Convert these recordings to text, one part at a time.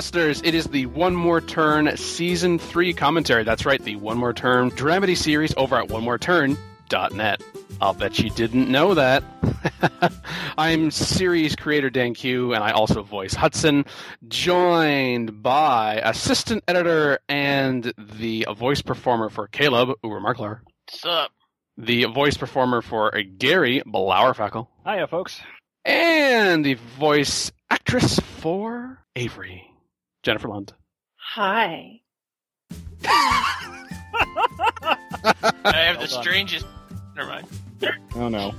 listeners, it is the One More Turn Season 3 commentary. That's right, the One More Turn dramedy series over at onemoreturn.net. I'll bet you didn't know that. I'm series creator Dan Q, and I also voice Hudson, joined by assistant editor and the voice performer for Caleb, Uber Markler. What's up? The voice performer for Gary, Blauerfackel. Hiya, folks. And the voice actress for Avery, Jennifer Lund. Hi. I have the on. strangest. Never mind. Oh no.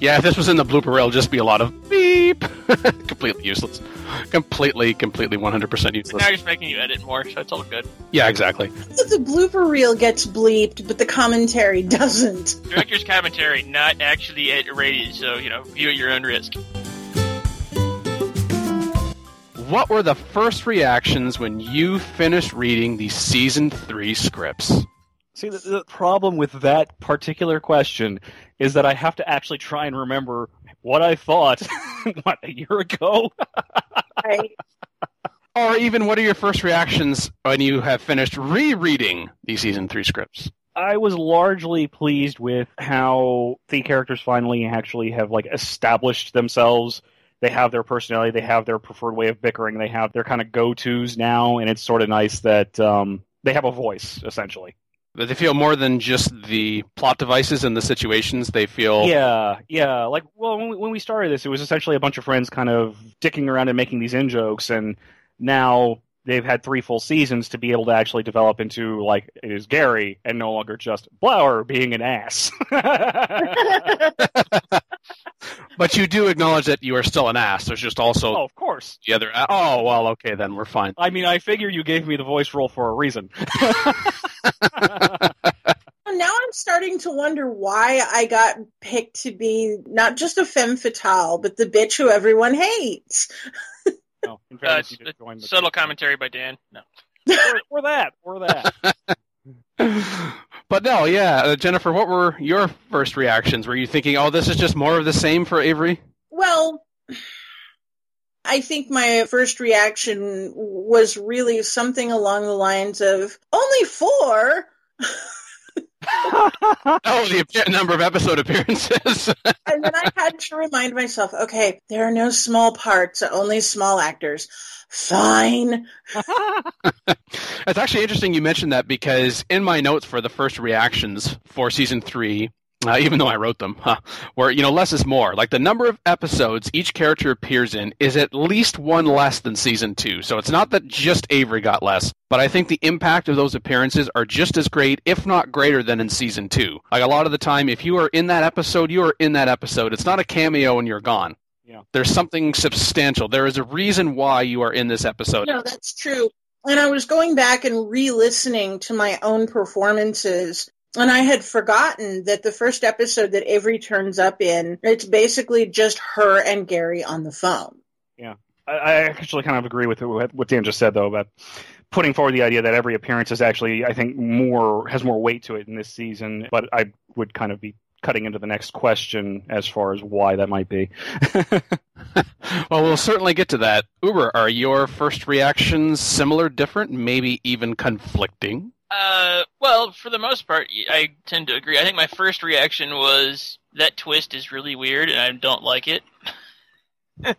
Yeah, if this was in the blooper reel, it'll just be a lot of beep. completely useless. Completely, completely 100% useless. Now you're just making you edit more, so it's all good. Yeah, exactly. The blooper reel gets bleeped, but the commentary doesn't. Director's commentary, not actually ed- rated, so you know, view at your own risk. What were the first reactions when you finished reading the season three scripts? See, the, the problem with that particular question is that I have to actually try and remember what I thought what a year ago. Right? Or even what are your first reactions when you have finished rereading the season three scripts? I was largely pleased with how the characters finally actually have like established themselves. They have their personality, they have their preferred way of bickering, they have their kind of go-tos now, and it's sort of nice that um, they have a voice essentially. That they feel more than just the plot devices and the situations. They feel Yeah, yeah. Like, well, when we, when we started this, it was essentially a bunch of friends kind of dicking around and making these in jokes, and now they've had three full seasons to be able to actually develop into like it is Gary and no longer just Blower being an ass. But you do acknowledge that you are still an ass. There's just also oh, of course. the other. Oh well, okay then we're fine. I mean, I figure you gave me the voice role for a reason. Now I'm starting to wonder why I got picked to be not just a femme fatale, but the bitch who everyone hates. no, in Uh, fairness, it's, you just the subtle commentary by Dan. No. or, or that, or that. But no, yeah, uh, Jennifer, what were your first reactions? Were you thinking, "Oh, this is just more of the same for Avery"? Well, I think my first reaction was really something along the lines of only four. Oh, the number of episode appearances. And then I had to remind myself, okay, there are no small parts, only small actors. Fine. it's actually interesting you mentioned that because in my notes for the first reactions for season three, uh, even though I wrote them, huh, where you know less is more. Like the number of episodes each character appears in is at least one less than season two. So it's not that just Avery got less, but I think the impact of those appearances are just as great, if not greater, than in season two. Like a lot of the time, if you are in that episode, you are in that episode. It's not a cameo and you're gone. Yeah. There's something substantial. There is a reason why you are in this episode. No, that's true. And I was going back and re-listening to my own performances. And I had forgotten that the first episode that Avery turns up in, it's basically just her and Gary on the phone. I, I actually kind of agree with what what Dan just said, though, about putting forward the idea that every appearance is actually, I think, more has more weight to it in this season. But I would kind of be cutting into the next question as far as why that might be. well, we'll certainly get to that. Uber, are your first reactions similar, different, maybe even conflicting? Uh, well, for the most part, I tend to agree. I think my first reaction was that twist is really weird, and I don't like it.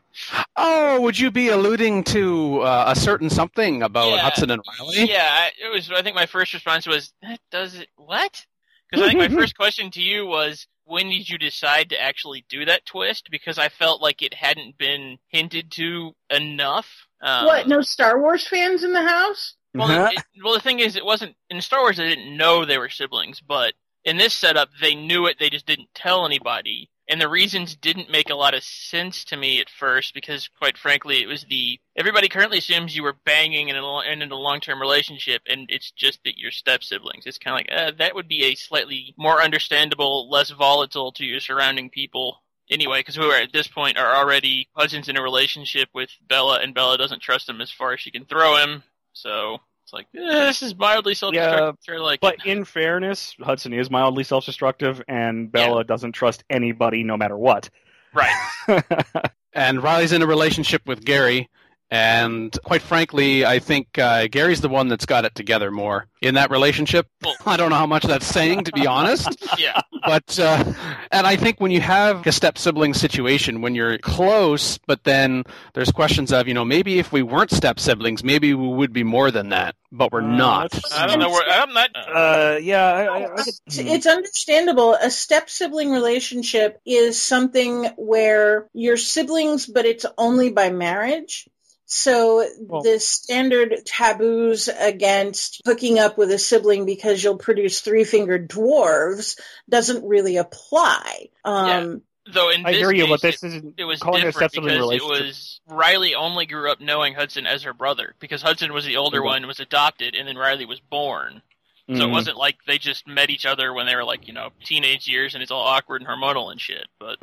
Oh, would you be alluding to uh, a certain something about Yeah. Hudson and Riley? Yeah, I- it was. I think my first response was, "That does it what?" Because I think my first question to you was, "When did you decide to actually do that twist?" Because I felt like it hadn't been hinted to enough. Um, what? No Star Wars fans in the house? Well, it, well, the thing is, it wasn't in Star Wars. They didn't know they were siblings, but in this setup, they knew it. They just didn't tell anybody, and the reasons didn't make a lot of sense to me at first because, quite frankly, it was the everybody currently assumes you were banging in a, and in a long-term relationship, and it's just that you're step siblings. It's kind of like uh, that would be a slightly more understandable, less volatile to your surrounding people. Anyway, because who are at this point are already Hudson's in a relationship with Bella, and Bella doesn't trust him as far as she can throw him. So It's like eh, this is mildly self-destructive. They're like, But in fairness, Hudson is mildly self-destructive, and Bella doesn't trust anybody, no matter what. right. And Riley's in a relationship with Gary. And quite frankly, I think uh, Gary's the one that's got it together more in that relationship. I don't know how much that's saying, to be honest. Yeah. but uh, and I think when you have a step sibling situation, when you're close, but then there's questions of you know maybe if we weren't step siblings, maybe we would be more than that, but we're Uh, not. I don't know where I'm not. uh, yeah, I, I, I could- It's, it's understandable. A step sibling relationship is something where you're siblings, but it's only by marriage. So Well- the standard taboos against hooking up with a sibling because you'll produce three-fingered dwarves doesn't really apply. Um, Though in I this hear you, case, but this it, isn't it was calling it a different because it was Riley only grew up knowing Hudson as her brother because Hudson was the older Mhm. one, was adopted, and then Riley was born. So it Mhm. wasn't like they just met each other when they were like you know teenage years and it's all awkward and hormonal and shit. But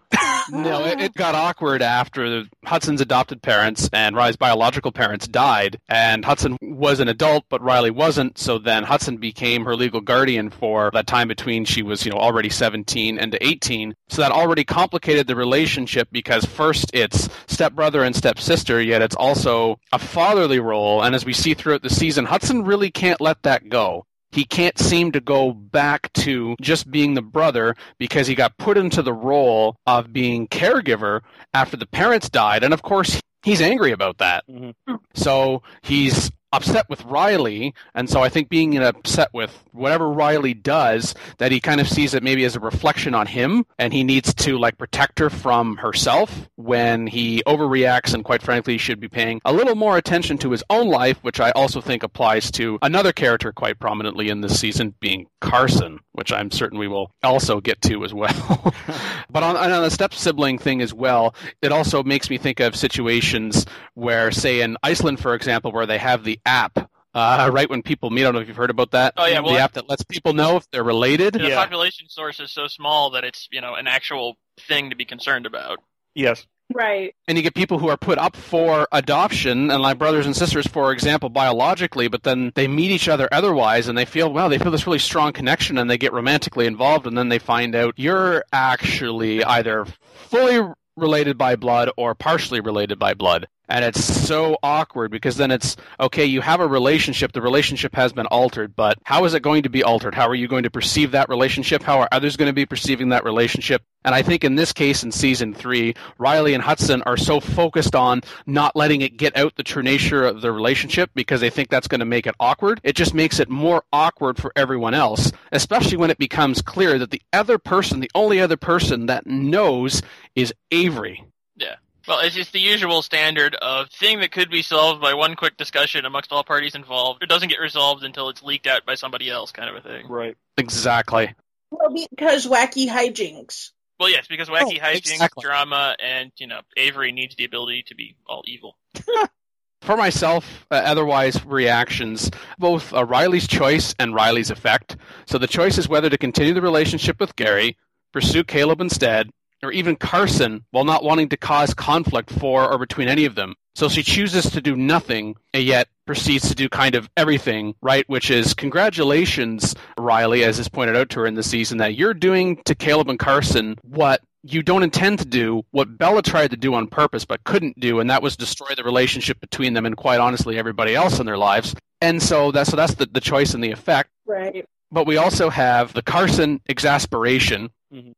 No, it, it got awkward after Hudson's adopted parents and Riley's biological parents died, and Hudson was an adult, but Riley wasn't. So then Hudson became her legal guardian for that time between she was, you know, already 17 and 18. So that already complicated the relationship because first it's stepbrother and stepsister, yet it's also a fatherly role. And as we see throughout the season, Hudson really can't let that go he can't seem to go back to just being the brother because he got put into the role of being caregiver after the parents died. And of course, he's angry about that. Mhm. So he's upset with Riley. And so I think being upset with whatever Riley does, that he kind of sees it maybe as a reflection on him and he needs to like protect her from herself when he overreacts and quite frankly should be paying a little more attention to his own life, which I also think applies to another character quite prominently in this season being Carson, which I'm certain we will also get to as well. but on, on the step sibling thing as well, it also makes me think of situations where, say, in Iceland, for example, where they have the app. Uh, right when people meet, I don't know if you've heard about that. Oh, yeah, well, the app that lets people know if they're related. the Yeah. population source is so small that it's you know an actual thing to be concerned about. yes. Right. and you get people who are put up for adoption and like brothers and sisters for example biologically but then they meet each other otherwise and they feel well they feel this really strong connection and they get romantically involved and then they find out you're actually either fully related by blood or partially related by blood and it's so awkward because then it's okay you have a relationship the relationship has been altered but how is it going to be altered? How are you going to perceive that relationship? How are others going to be perceiving that relationship? And i think in this case in season 3 riley and hudson are so focused on not letting it get out the true nature of the relationship because they think that's going to make it awkward. It just makes it more awkward for everyone else especially when it becomes clear that the other person the only other person that knows is avery Well, it's just the usual standard of thing that could be solved by one quick discussion amongst all parties involved. It doesn't get resolved until it's leaked out by somebody else, kind of a thing. Right. exactly Well, because wacky hijinks. Well, yes, because wacky Oh, hijinks, exactly. drama, and you know Avery needs the ability to be all evil. for myself, uh, otherwise reactions, both uh, Riley's choice and Riley's effect. So the choice is whether to continue the relationship with Gary, pursue Caleb instead, or even Carson while not wanting to cause conflict for or between any of them. So she chooses to do nothing and yet proceeds to do kind of everything, right? Which is congratulations, Riley, as is pointed out to her in the season, that you're doing to Caleb and Carson what you don't intend to do what Bella tried to do on purpose but couldn't do, and that was destroy the relationship between them and quite honestly everybody else in their lives. And so that's so that's the, the choice and the effect. Right. But we also have the Carson exasperation. Mhm.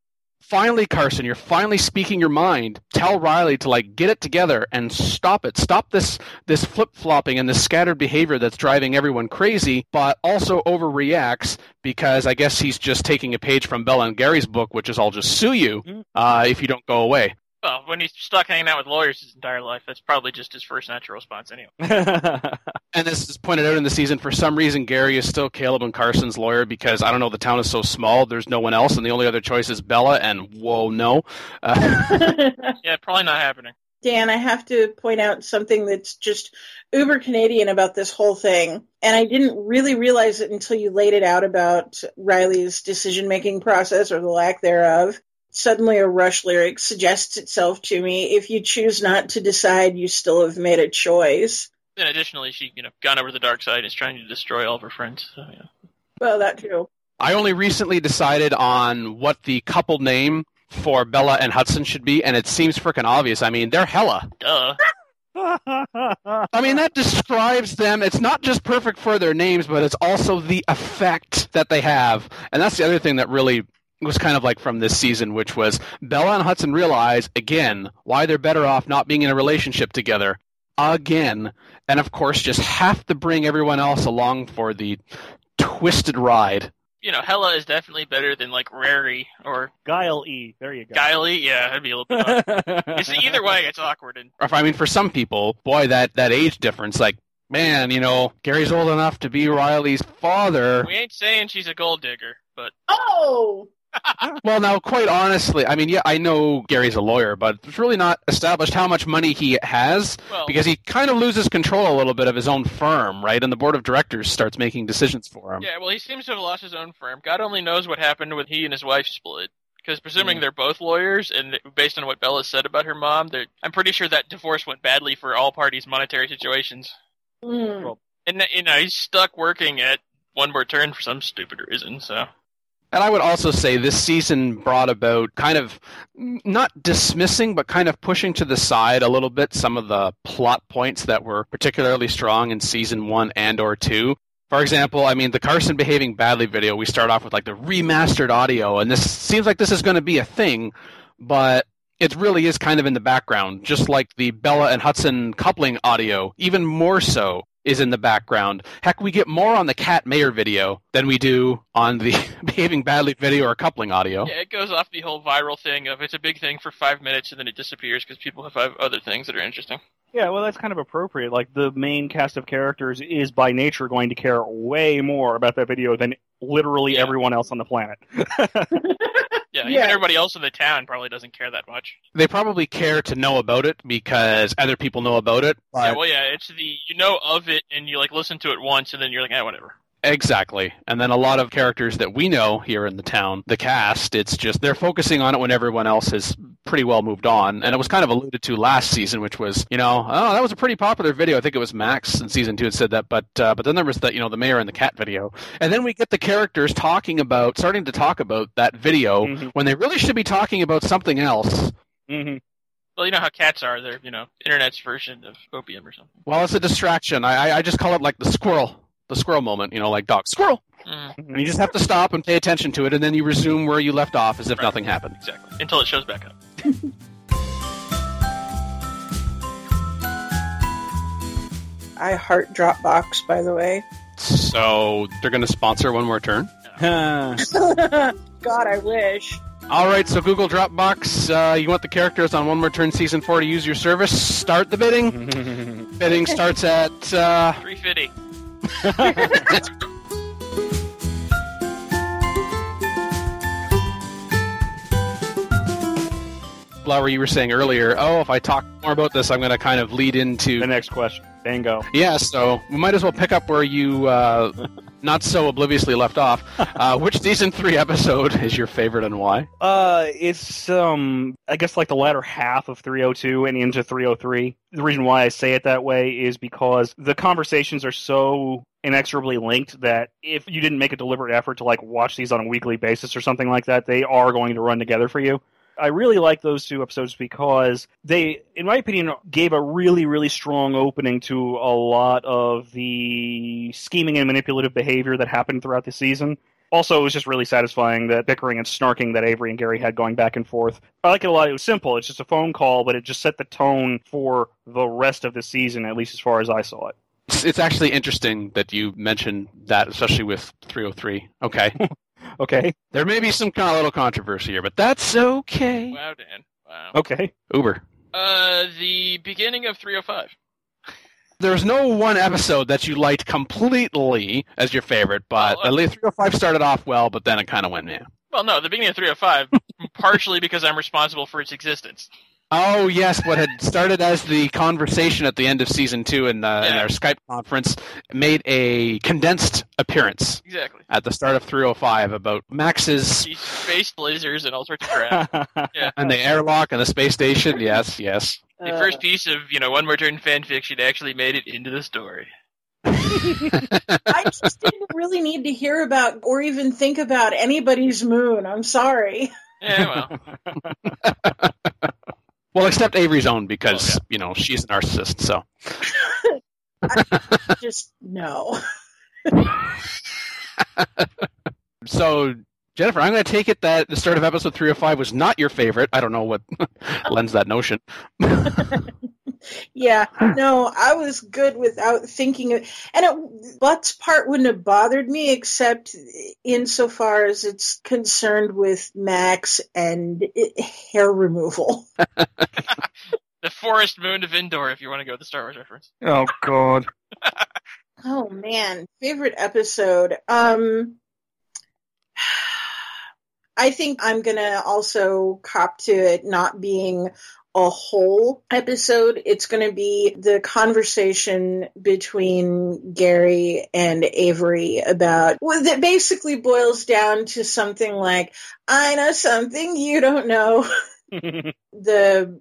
Finally, Carson, you're finally speaking your mind. Tell Riley to like get it together and stop it. Stop this this flip flopping and this scattered behavior that's driving everyone crazy, but also overreacts because I guess he's just taking a page from Bella and Gary's book, which is I'll just sue you Mhm. uh, if you don't go away. Well, when he's stuck hanging out with lawyers his entire life, that's probably just his first natural response anyway. And this is pointed out in the season. For some reason, Gary is still Caleb and Carson's lawyer because I don't know. The town is so small. There's no one else, and the only other choice is Bella. And whoa, no. Uh, Yeah, probably not happening. Dan, I have to point out something that's just uber Canadian about this whole thing. And I didn't really realize it until you laid it out about Riley's decision making process or the lack thereof. Suddenly a Rush lyric suggests itself to me. If you choose not to decide, you still have made a choice. And additionally, she you know gone over the dark side and is trying to destroy all of her friends. So, yeah. Well, that too. I only recently decided on what the couple name for Bella and Hudson should be, and it seems freaking obvious. I mean, they're hella. Duh. I mean, that describes them. It's not just perfect for their names, but it's also the effect that they have. And that's the other thing that really was kind of like from this season, which was Bella and Hudson realize, again, why they're better off not being in a relationship together. Again. And of course, just have to bring everyone else along for the twisted ride. You know, Hella is definitely better than like Rary or Guile E. There you go. Guiley. Yeah, that'd be a little bit. Hard. it's either way, it's awkward. And if, I mean, for some people, boy, that, that age difference, like, man, you know, Gary's old enough to be Riley's father. we ain't saying she's a gold digger, but Oh, Well, now, quite honestly, I mean, yeah, I know Gary's a lawyer, but it's really not established how much money he has well, because he kind of loses control a little bit of his own firm, right? And the board of directors starts making decisions for him. yeah. Well, he seems to have lost his own firm. God only knows what happened when he and his wife split. Because presuming Mm. they're both lawyers, and based on what Bella said about her mom, they're, I'm pretty sure that divorce went badly for all parties' monetary situations. Mm. And you know he's stuck working at One More Turn for some stupid reason. So And I would also say this season brought about kind of not dismissing, but kind of pushing to the side a little bit some of the plot points that were particularly strong in season one and or two. For example, I mean the Carson behaving badly video. We start off with like the remastered audio, and this seems like this is going to be a thing, but it really is kind of in the background, just like the Bella and Hudson coupling audio, even more so is in the background. Heck, we get more on the Cat Mayor video than we do on the behaving badly video or coupling audio. yeah, it goes off the whole viral thing of it's a big thing for five minutes and then it disappears because people have other things that are interesting. Yeah, well, that's kind of appropriate. Like the main cast of characters is by nature going to care way more about that video than literally Yeah. everyone else on the planet. Yeah, Yeah. even everybody else in the town probably doesn't care that much. They probably care to know about it because other people know about it. yeah, well, yeah, it's the you know of it and you like listen to it once and then you're like, ah, whatever. exactly. And then a lot of characters that we know here in the town, the cast, it's just they're focusing on it when everyone else has pretty well moved on. And it was kind of alluded to last season, which was, you know, oh, that was a pretty popular video. I think it was Max in season two had said that. But uh, but then there was the, you know, the mayor and the cat video. And then we get the characters talking about, starting to talk about that video Mhm. when they really should be talking about something else. hmm Well, you know how cats are. They're you know internet's version of opium or something. Well, it's a distraction. I, I, just call it like the squirrel, the squirrel moment. You know, like dog squirrel, Mm, and you just have to stop and pay attention to it, and then you resume where you left off as if Right. nothing happened. exactly. Until it shows back up. I heart Dropbox, by the way. So they're going to sponsor one more turn. God, I wish. All right, so Google Dropbox, uh, you want the characters on One More Turn Season 4 to use your service. Start the bidding. bidding starts at... Uh, 350. Blower, you were saying earlier, oh, if I talk more about this, I'm going to kind of lead into the next question. Bingo. Yeah, so we might as well pick up where you uh, not so obliviously left off. Uh, which season three episode is your favorite and why? Uh, it's um, I guess like the latter half of 302 and into 303. The reason why I say it that way is because the conversations are so inexorably linked that if you didn't make a deliberate effort to like watch these on a weekly basis or something like that, they are going to run together for you. I really like those two episodes because they, in my opinion, gave a really, really strong opening to a lot of the scheming and manipulative behavior that happened throughout the season. Also, it was just really satisfying that bickering and snarking that Avery and Gary had going back and forth. I like it a lot. It was simple. It's just a phone call, but it just set the tone for the rest of the season, at least as far as I saw it. It's, actually interesting that you mentioned that, especially with 303. Okay. Okay. there may be some kind of little controversy here, but that's okay. Wow, Dan. Wow. Okay. Uber. Uh, the beginning of 305. There's no one episode that you liked completely as your favorite, but Well, uh, at least 305 started off well, but then it kind of went, yeah. Well, no, the beginning of 305, partially because I'm responsible for its existence. Oh yes, what had started as the conversation at the end of season two in, uh, in our Skype conference made a condensed appearance Exactly. at the start of 305 about Max's These space lasers and all sorts of crap. and the airlock and the space station. Yes, yes. The Uh, first piece of, you know, One More Turn fan fiction actually made it into the story. I just didn't really need to hear about or even think about anybody's moon. I'm sorry. Yeah, well. well, except Avery's own because Oh, yeah. you know she's a narcissist. So Just no. so. Jennifer, I'm going to take it that the start of episode 305 was not your favorite. I don't know what lends that notion. Yeah, no, I was good without thinking of, and it, Butt's part wouldn't have bothered me except insofar as it's concerned with Max and it, hair removal. The Forest Moon of Endor, if you want to go with the Star Wars reference. oh God. Oh man, favorite episode. Um I think I'm going to also cop to it not being a whole episode. It's going to be the conversation between Gary and Avery about well, that basically boils down to something like I know something you don't know. the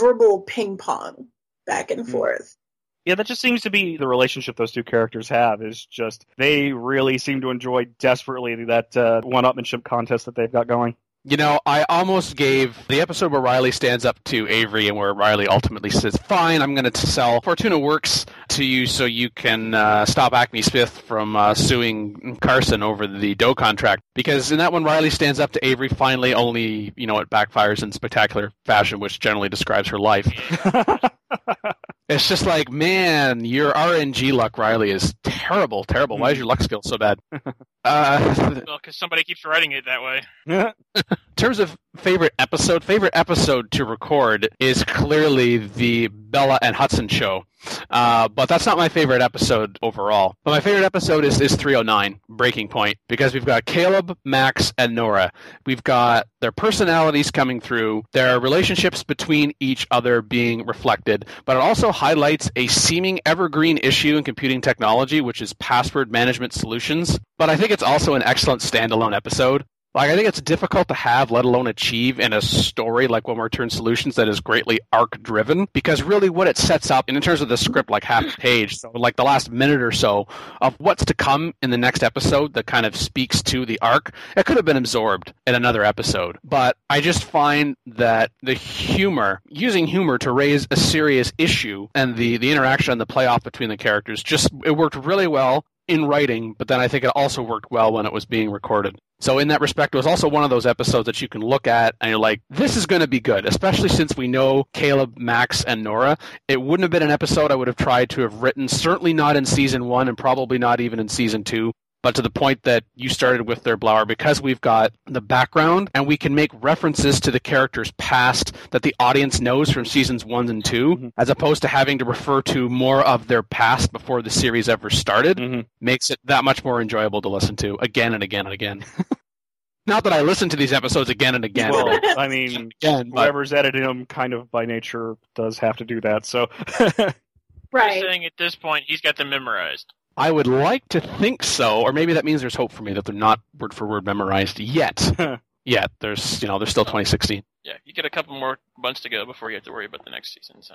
verbal ping pong back and Hmm. forth. Yeah, that just seems to be the relationship those two characters have. Is just they really seem to enjoy desperately that uh, one-upmanship contest that they've got going. You know, I almost gave the episode where Riley stands up to Avery and where Riley ultimately says, Fine, I'm going to sell Fortuna Works to you so you can uh, stop Acme Smith from uh, suing Carson over the Doe contract. Because in that one, Riley stands up to Avery finally, only, you know, it backfires in spectacular fashion, which generally describes her life. It's just like, man, your RNG luck, Riley, is terrible, terrible. Why is your luck skill so bad? Uh, Well, because somebody keeps writing it that way. in terms of favorite episode, favorite episode to record is clearly the Bella and Hudson show. Uh, but that's not my favorite episode overall. But my favorite episode is, is 309, Breaking Point, because we've got Caleb, Max, and Nora. We've got their personalities coming through, their relationships between each other being reflected, but it also highlights a seeming evergreen issue in computing technology, which is password management solutions. But I think it's also an excellent standalone episode. Like I think it's difficult to have, let alone achieve, in a story like One More Turn Solutions that is greatly arc driven. Because really, what it sets up, and in terms of the script, like half a page, so like the last minute or so of what's to come in the next episode, that kind of speaks to the arc. It could have been absorbed in another episode, but I just find that the humor, using humor to raise a serious issue, and the the interaction and the playoff between the characters, just it worked really well in writing, but then I think it also worked well when it was being recorded. So in that respect, it was also one of those episodes that you can look at and you're like, this is going to be good, especially since we know Caleb, Max, and Nora. It wouldn't have been an episode I would have tried to have written, certainly not in season one and probably not even in season two. But to the point that you started with there, Blower, because we've got the background and we can make references to the characters past that the audience knows from seasons one and 2 Mhm. as opposed to having to refer to more of their past before the series ever started Mhm. makes it that much more enjoyable to listen to again and again and again. Not that I listen to these episodes again and again Well, I mean, again, but whoever's editing them, kind of by nature, does have to do that. So, Right. Just saying at this point, he's got them memorized. I would like to think so, or maybe that means there's hope for me that they're not word for word memorized yet. yet there's you know there's still 2016. Yeah, you get a couple more months to go before you have to worry about the next season. So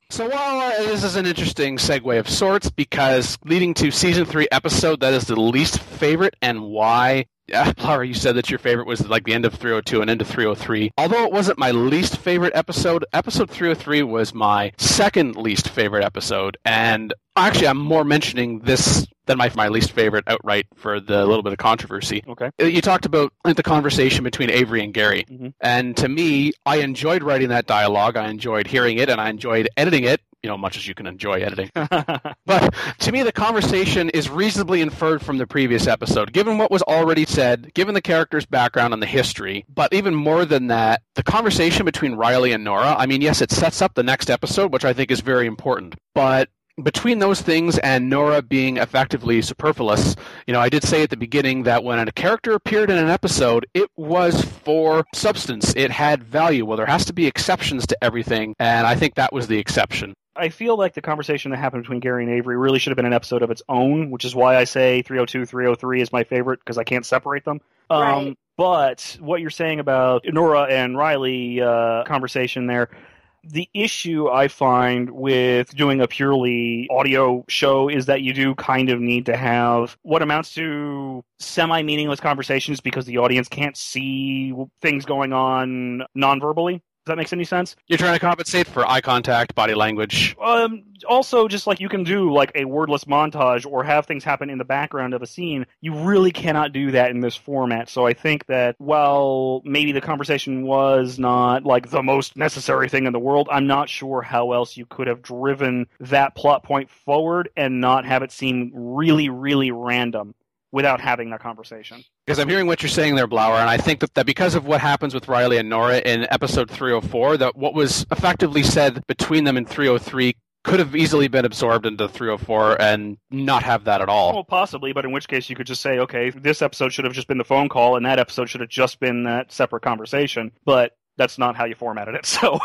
So while uh, this is an interesting segue of sorts, because leading to season three episode that is the least favorite, and why? Uh, Blower, you said that your favorite was like the end of 302 and end of 303. Although it wasn't my least favorite episode, episode 303 was my second least favorite episode. And actually, I'm more mentioning this than my my least favorite outright for the little bit of controversy. okay. Uh, You talked about like, the conversation between Avery and Gary. Mhm. And to me, I enjoyed writing that dialogue. I enjoyed hearing it, and I enjoyed editing it. You know, much as you can enjoy editing. But to me, the conversation is reasonably inferred from the previous episode, given what was already said, given the character's background and the history. But even more than that, the conversation between Riley and Nora. I mean, yes, it sets up the next episode, which I think is very important. But between those things and Nora being effectively superfluous, you know, I did say at the beginning that when a character appeared in an episode, it was for substance. It had value. Well, there has to be exceptions to everything, and I think that was the exception. I feel like the conversation that happened between Gary and Avery really should have been an episode of its own, which is why I say 302, 303 is my favorite because I can't separate them. Um, Right. But what you're saying about Nora and Riley uh, conversation there, The issue I find with doing a purely audio show is that you do kind of need to have what amounts to semi meaningless conversations because the audience can't see things going on non verbally that makes any sense? You're trying to compensate for eye contact, body language. Um, also, just like you can do like a wordless montage or have things happen in the background of a scene, you really cannot do that in this format. So I think that while maybe the conversation was not like the most necessary thing in the world, I'm not sure how else you could have driven that plot point forward and not have it seem really, really random without having that conversation. Because I'm hearing what you're saying there, Blower, and I think that, that because of what happens with Riley and Nora in episode 304, that what was effectively said between them in 303 could have easily been absorbed into 304 and not have that at all. Well, possibly, but in which case you could just say, okay, this episode should have just been the phone call, and that episode should have just been that separate conversation. But that's not how you formatted it. So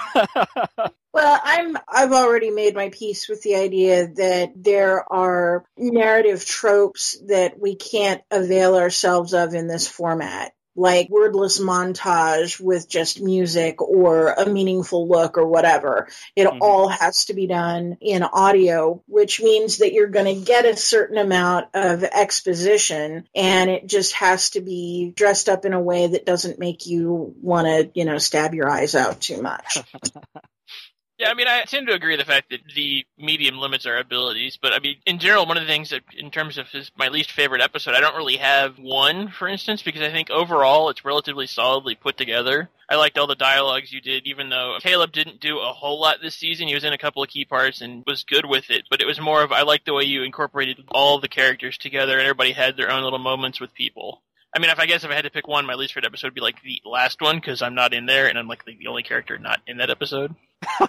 Well, I'm I've already made my peace with the idea that there are narrative tropes that we can't avail ourselves of in this format like wordless montage with just music or a meaningful look or whatever. It mm-hmm. all has to be done in audio, which means that you're going to get a certain amount of exposition and it just has to be dressed up in a way that doesn't make you want to, you know, stab your eyes out too much. Yeah, I mean, I tend to agree with the fact that the medium limits our abilities, but I mean, in general, one of the things that, in terms of his, my least favorite episode, I don't really have one, for instance, because I think overall it's relatively solidly put together. I liked all the dialogues you did, even though Caleb didn't do a whole lot this season. He was in a couple of key parts and was good with it, but it was more of, I liked the way you incorporated all the characters together and everybody had their own little moments with people. I mean, if I guess if I had to pick one, my least favorite episode would be like the last one because I'm not in there and I'm like the only character not in that episode.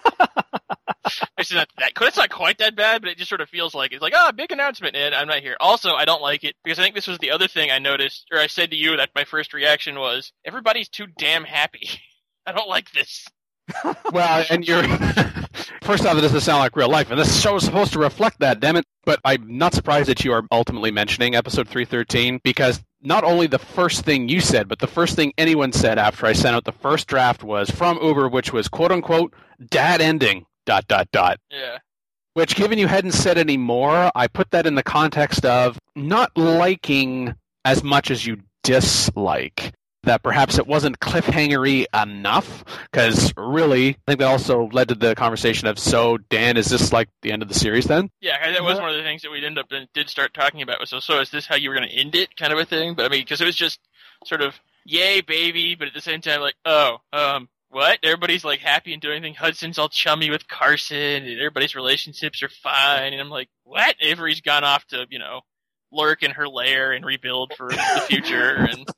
it's not that. It's not quite that bad, but it just sort of feels like it's like, oh, big announcement, and I'm not here. Also, I don't like it because I think this was the other thing I noticed, or I said to you that my first reaction was, everybody's too damn happy. I don't like this. well, and you're first off, it doesn't sound like real life, and this show is supposed to reflect that. Damn it! But I'm not surprised that you are ultimately mentioning episode 313 because not only the first thing you said, but the first thing anyone said after I sent out the first draft was from Uber, which was quote unquote dad ending dot dot dot. Yeah. Which, given you hadn't said any more, I put that in the context of not liking as much as you dislike that perhaps it wasn't cliffhangery enough because really i think that also led to the conversation of so dan is this like the end of the series then? Yeah that was one of the things that we ended up did start talking about so so is this how you were going to end it? kind of a thing. But i mean because it was just sort of yay baby but at the same time like oh um what? Everybody's like happy and doing anything. Hudson's all chummy with carson and everybody's relationships are fine. And i'm like what? Avery's gone off to you know lurk in her lair and rebuild for the future. And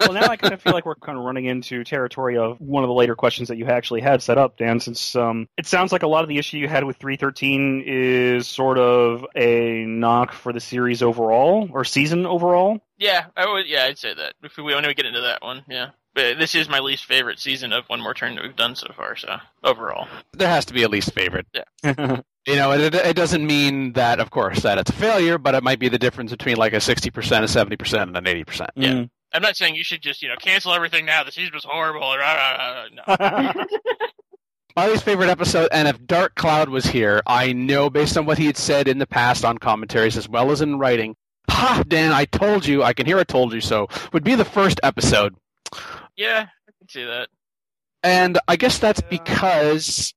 well, now I kind of feel like we're kind of running into territory of one of the later questions that you actually had set up, Dan. Since um, it sounds like a lot of the issue you had with 313 is sort of a knock for the series overall or season overall. Yeah, I would. Yeah, I'd say that. If we want to get into that one, yeah. But this is my least favorite season of One More Turn that we've done so far. So overall, there has to be a least favorite. Yeah. You know, it, it doesn't mean that, of course, that it's a failure, but it might be the difference between like a 60%, a 70%, and an 80%. Yeah. Mm. I'm not saying you should just, you know, cancel everything now. The season was horrible. Rah, rah, rah, no. My least favorite episode, and if Dark Cloud was here, I know based on what he had said in the past on commentaries as well as in writing, ha, Dan, I told you, I can hear I told you so, would be the first episode. Yeah, I can see that. And I guess that's yeah. because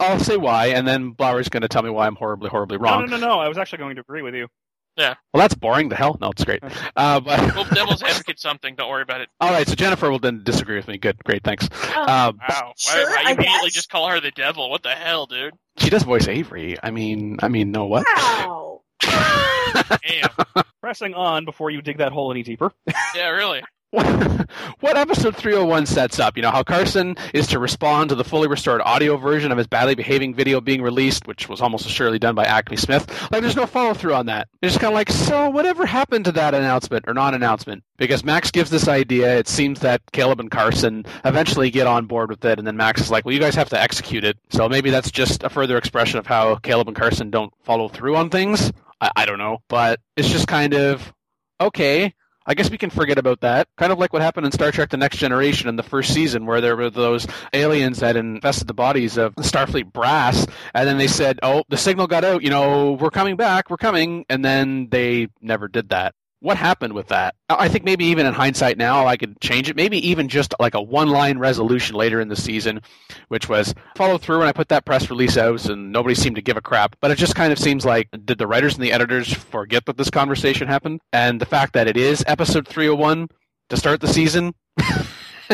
I'll say why, and then Blower's going to tell me why I'm horribly, horribly wrong. No, no, no, no. I was actually going to agree with you. Yeah. Well, that's boring. The hell? No, it's great. Uh, but... well, devil's advocate something. Don't worry about it. All right. So Jennifer will then disagree with me. Good. Great. Thanks. Oh, um, wow. Sure, why, why you immediately just call her the devil? What the hell, dude? She does voice Avery. I mean, I mean, no what? Wow. Damn. Pressing on before you dig that hole any deeper. yeah, really. what episode 301 sets up, you know, how Carson is to respond to the fully restored audio version of his badly behaving video being released, which was almost assuredly done by Acme Smith. Like, there's no follow through on that. It's just kind of like, so whatever happened to that announcement or non announcement? Because Max gives this idea, it seems that Caleb and Carson eventually get on board with it, and then Max is like, well, you guys have to execute it. So maybe that's just a further expression of how Caleb and Carson don't follow through on things. I, I don't know. But it's just kind of, okay, I guess we can forget about that. Kind of like what happened in Star Trek: The Next Generation in the first season, where there were those aliens that infested the bodies of the Starfleet brass, and then they said, "Oh, the signal got out. You know, we're coming back. We're coming," and then they never did that what happened with that? I think maybe even in hindsight now, I could change it. Maybe even just like a one line resolution later in the season, which was follow through and I put that press release out and nobody seemed to give a crap. But it just kind of seems like did the writers and the editors forget that this conversation happened? And the fact that it is episode 301 to start the season.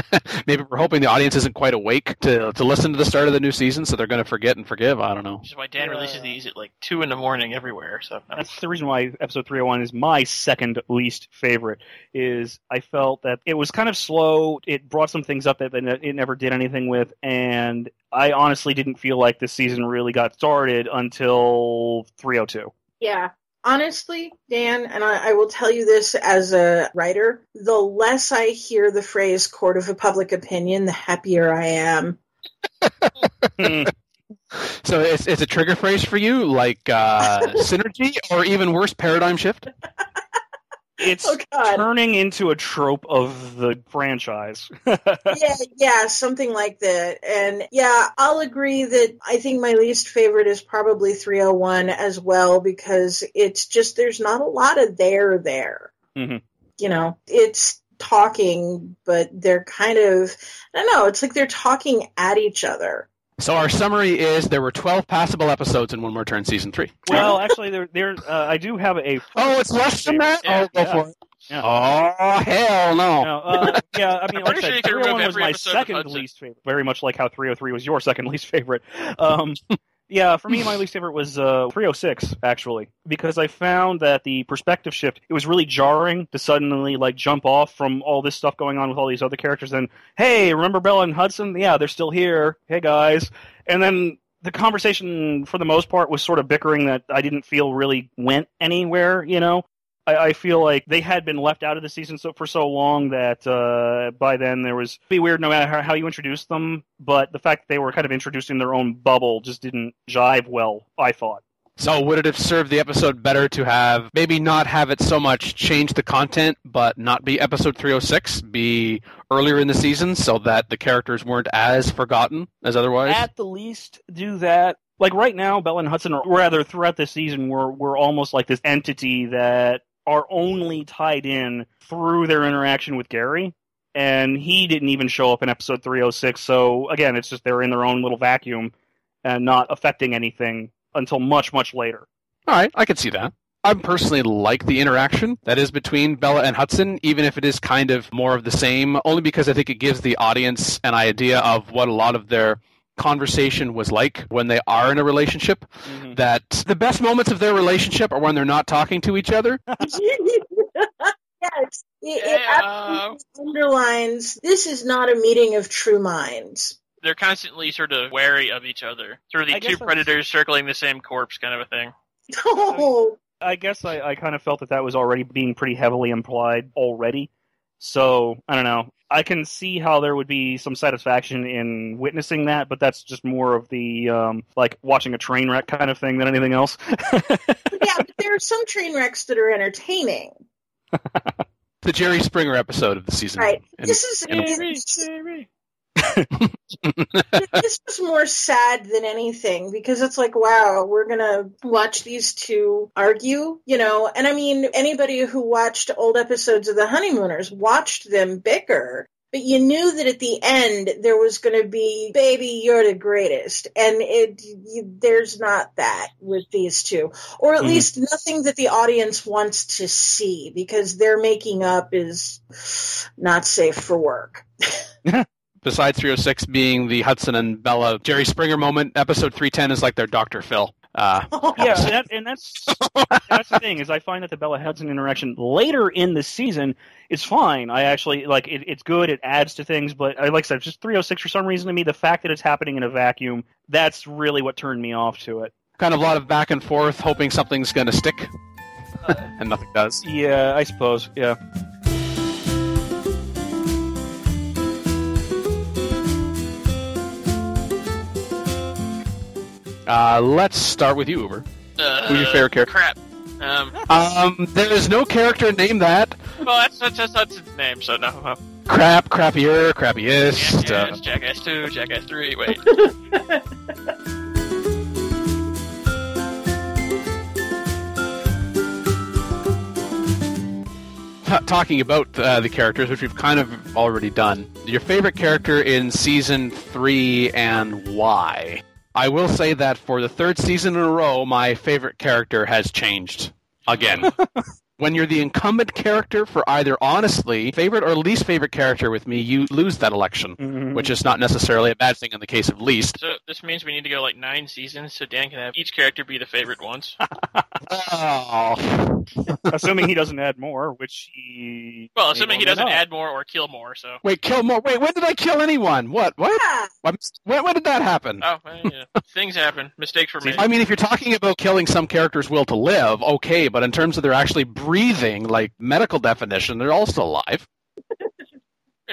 maybe we're hoping the audience isn't quite awake to to listen to the start of the new season, so they're going to forget and forgive. I don't know. Which is why Dan releases these at like two in the morning everywhere. So that's the reason why episode 301 is my second least favorite. Is I felt that it was kind of slow. It brought some things up that it never did anything with, and I honestly didn't feel like this season really got started until 302. Yeah, honestly, Dan, and I, I, will tell you this as a writer, the less I hear the phrase court of a public opinion, the happier I am. so it's, it's a trigger phrase for you, like uh, synergy, or even worse, paradigm shift? It's oh, turning into a trope of the franchise. yeah, yeah, something like that. And yeah, I'll agree that I think my least favorite is probably 301 as well because it's just there's not a lot of there there. Mm-hmm. You know, it's talking, but they're kind of I don't know. It's like they're talking at each other. So our summary is there were 12 passable episodes in One More Turn season three. Well, actually, there, there, uh, I do have a. Oh, it's less than that. Yeah, oh, go yeah. for it. Yeah. Oh hell no! no uh, yeah, I mean, like I said, 301 was my second least favorite. Very much like how 303 was your second least favorite. Um, yeah, for me, my least favorite was uh, 306 actually, because I found that the perspective shift it was really jarring to suddenly like jump off from all this stuff going on with all these other characters. And hey, remember Bella and Hudson? Yeah, they're still here. Hey guys, and then the conversation for the most part was sort of bickering that I didn't feel really went anywhere. You know, I, I, feel like they had been left out of the season so for so long that uh, by then there was be weird no matter how, how you introduced them, but the fact that they were kind of introducing their own bubble just didn't jive well. I thought. So would it have served the episode better to have maybe not have it so much change the content, but not be episode 306, be earlier in the season so that the characters weren't as forgotten as otherwise? At the least, do that. Like right now, Bella and Hudson, or rather throughout the season, we're, we're almost like this entity that are only tied in through their interaction with Gary. And he didn't even show up in episode 306. So again, it's just they're in their own little vacuum and not affecting anything until much, much later. All right, I can see that. I personally like the interaction that is between Bella and Hudson, even if it is kind of more of the same, only because I think it gives the audience an idea of what a lot of their conversation was like when they are in a relationship. Mm-hmm. That the best moments of their relationship are when they're not talking to each other. yes, it, it absolutely underlines this is not a meeting of true minds. They're constantly sort of wary of each other, sort of the two predators circling the same corpse, kind of a thing. Oh. I guess I, I kind of felt that that was already being pretty heavily implied already. So I don't know. I can see how there would be some satisfaction in witnessing that, but that's just more of the um, like watching a train wreck kind of thing than anything else. yeah, but there are some train wrecks that are entertaining. the Jerry Springer episode of the season. Right. And, this is Jerry, Jerry. This was more sad than anything because it's like, wow, we're gonna watch these two argue, you know. And I mean, anybody who watched old episodes of The Honeymooners watched them bicker. But you knew that at the end there was going to be, baby, you're the greatest, and it you, there's not that with these two, or at mm-hmm. least nothing that the audience wants to see because their making up is not safe for work. besides 306 being the Hudson and Bella Jerry Springer moment, episode 310 is like their Dr. Phil. Uh, yeah, and, that, and that's that's the thing is I find that the Bella Hudson interaction later in the season is fine. I actually like it, it's good. It adds to things, but I like I said, just 306 for some reason to me. The fact that it's happening in a vacuum, that's really what turned me off to it. Kind of a lot of back and forth, hoping something's going to stick, and nothing does. Yeah, I suppose. Yeah. Uh, let's start with you, Uber. Uh, Who's your favorite character? Crap. Um, um, there is no character named that. well, that's, that's, that's, that's its name, so no. Crap, crappier, crappiest. yes, uh, Jackass 2, Jackass 3, wait. t- talking about uh, the characters, which we've kind of already done. Your favorite character in season three and why? I will say that for the third season in a row, my favorite character has changed again. when you're the incumbent character for either honestly favorite or least favorite character with me, you lose that election, Mhm. which is not necessarily a bad thing in the case of least. So this means we need to go like nine seasons so Dan can have each character be the favorite once. Oh. assuming he doesn't add more, which he. Well, assuming he doesn't not. add more or kill more, so. Wait, kill more. Wait, when did I kill anyone? What? What? When, when did that happen? Oh, well, yeah. things happen. Mistakes were made. I mean, if you're talking about killing some character's will to live, okay, but in terms of they're actually breathing, like medical definition, they're all still alive.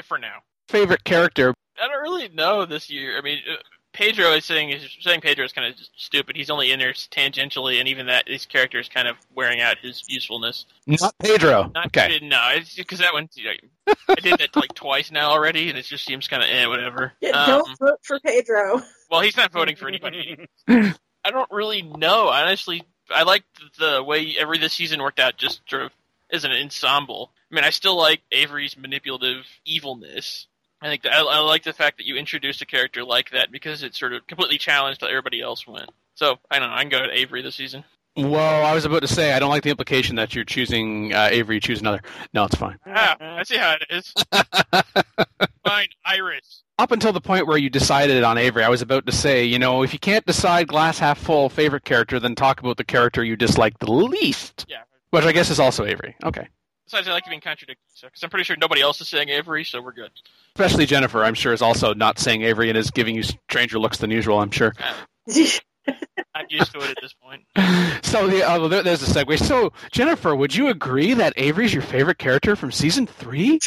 For now. Favorite character? I don't really know this year. I mean, uh, Pedro is saying is saying Pedro is kind of stupid. He's only in there tangentially, and even that his character is kind of wearing out his usefulness. Not Pedro. Not okay. no, because that one you know, I did that like twice now already, and it just seems kind of eh, whatever. Yeah, Um, don't vote for Pedro. well, he's not voting for anybody. I don't really know. Honestly, I like the way every this season worked out just sort of as an ensemble. I mean, I still like Avery's manipulative evilness. I think that, I, I like the fact that you introduced a character like that because it sort of completely challenged how everybody else went. So I don't know. I can go to Avery this season. Well, I was about to say I don't like the implication that you're choosing uh, Avery. Choose another. No, it's fine. Ah, I see how it is. Fine, Iris. Up until the point where you decided on Avery, I was about to say, you know, if you can't decide glass half full favorite character, then talk about the character you dislike the least, Yeah. which I guess is also Avery. Okay. Besides, I like being contradictory because I'm pretty sure nobody else is saying Avery, so we're good. Especially Jennifer, I'm sure, is also not saying Avery and is giving you stranger looks than usual. I'm sure. I'm used to it at this point. So the uh, there, there's a segue. So Jennifer, would you agree that Avery's your favorite character from season three?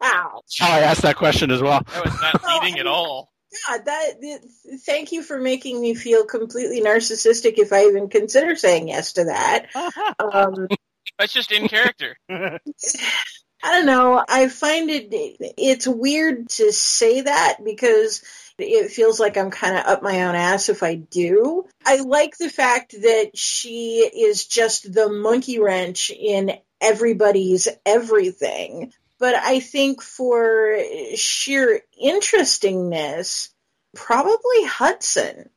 wow. Oh, I asked that question as well. That was not leading at all. God, that, th- thank you for making me feel completely narcissistic if I even consider saying yes to that. Um, That's just in character. I don't know. I find it it's weird to say that because it feels like I'm kind of up my own ass if I do. I like the fact that she is just the monkey wrench in everybody's everything. But I think for sheer interestingness, probably Hudson.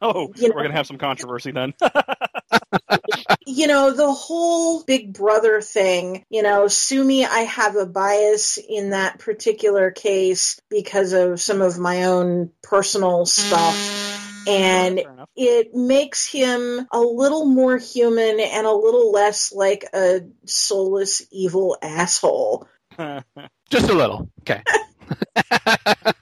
Oh, You we're gonna have some controversy then. you know, the whole Big Brother thing, you know, sue me, I have a bias in that particular case because of some of my own personal stuff. And it makes him a little more human and a little less like a soulless evil asshole. Just a little. Okay.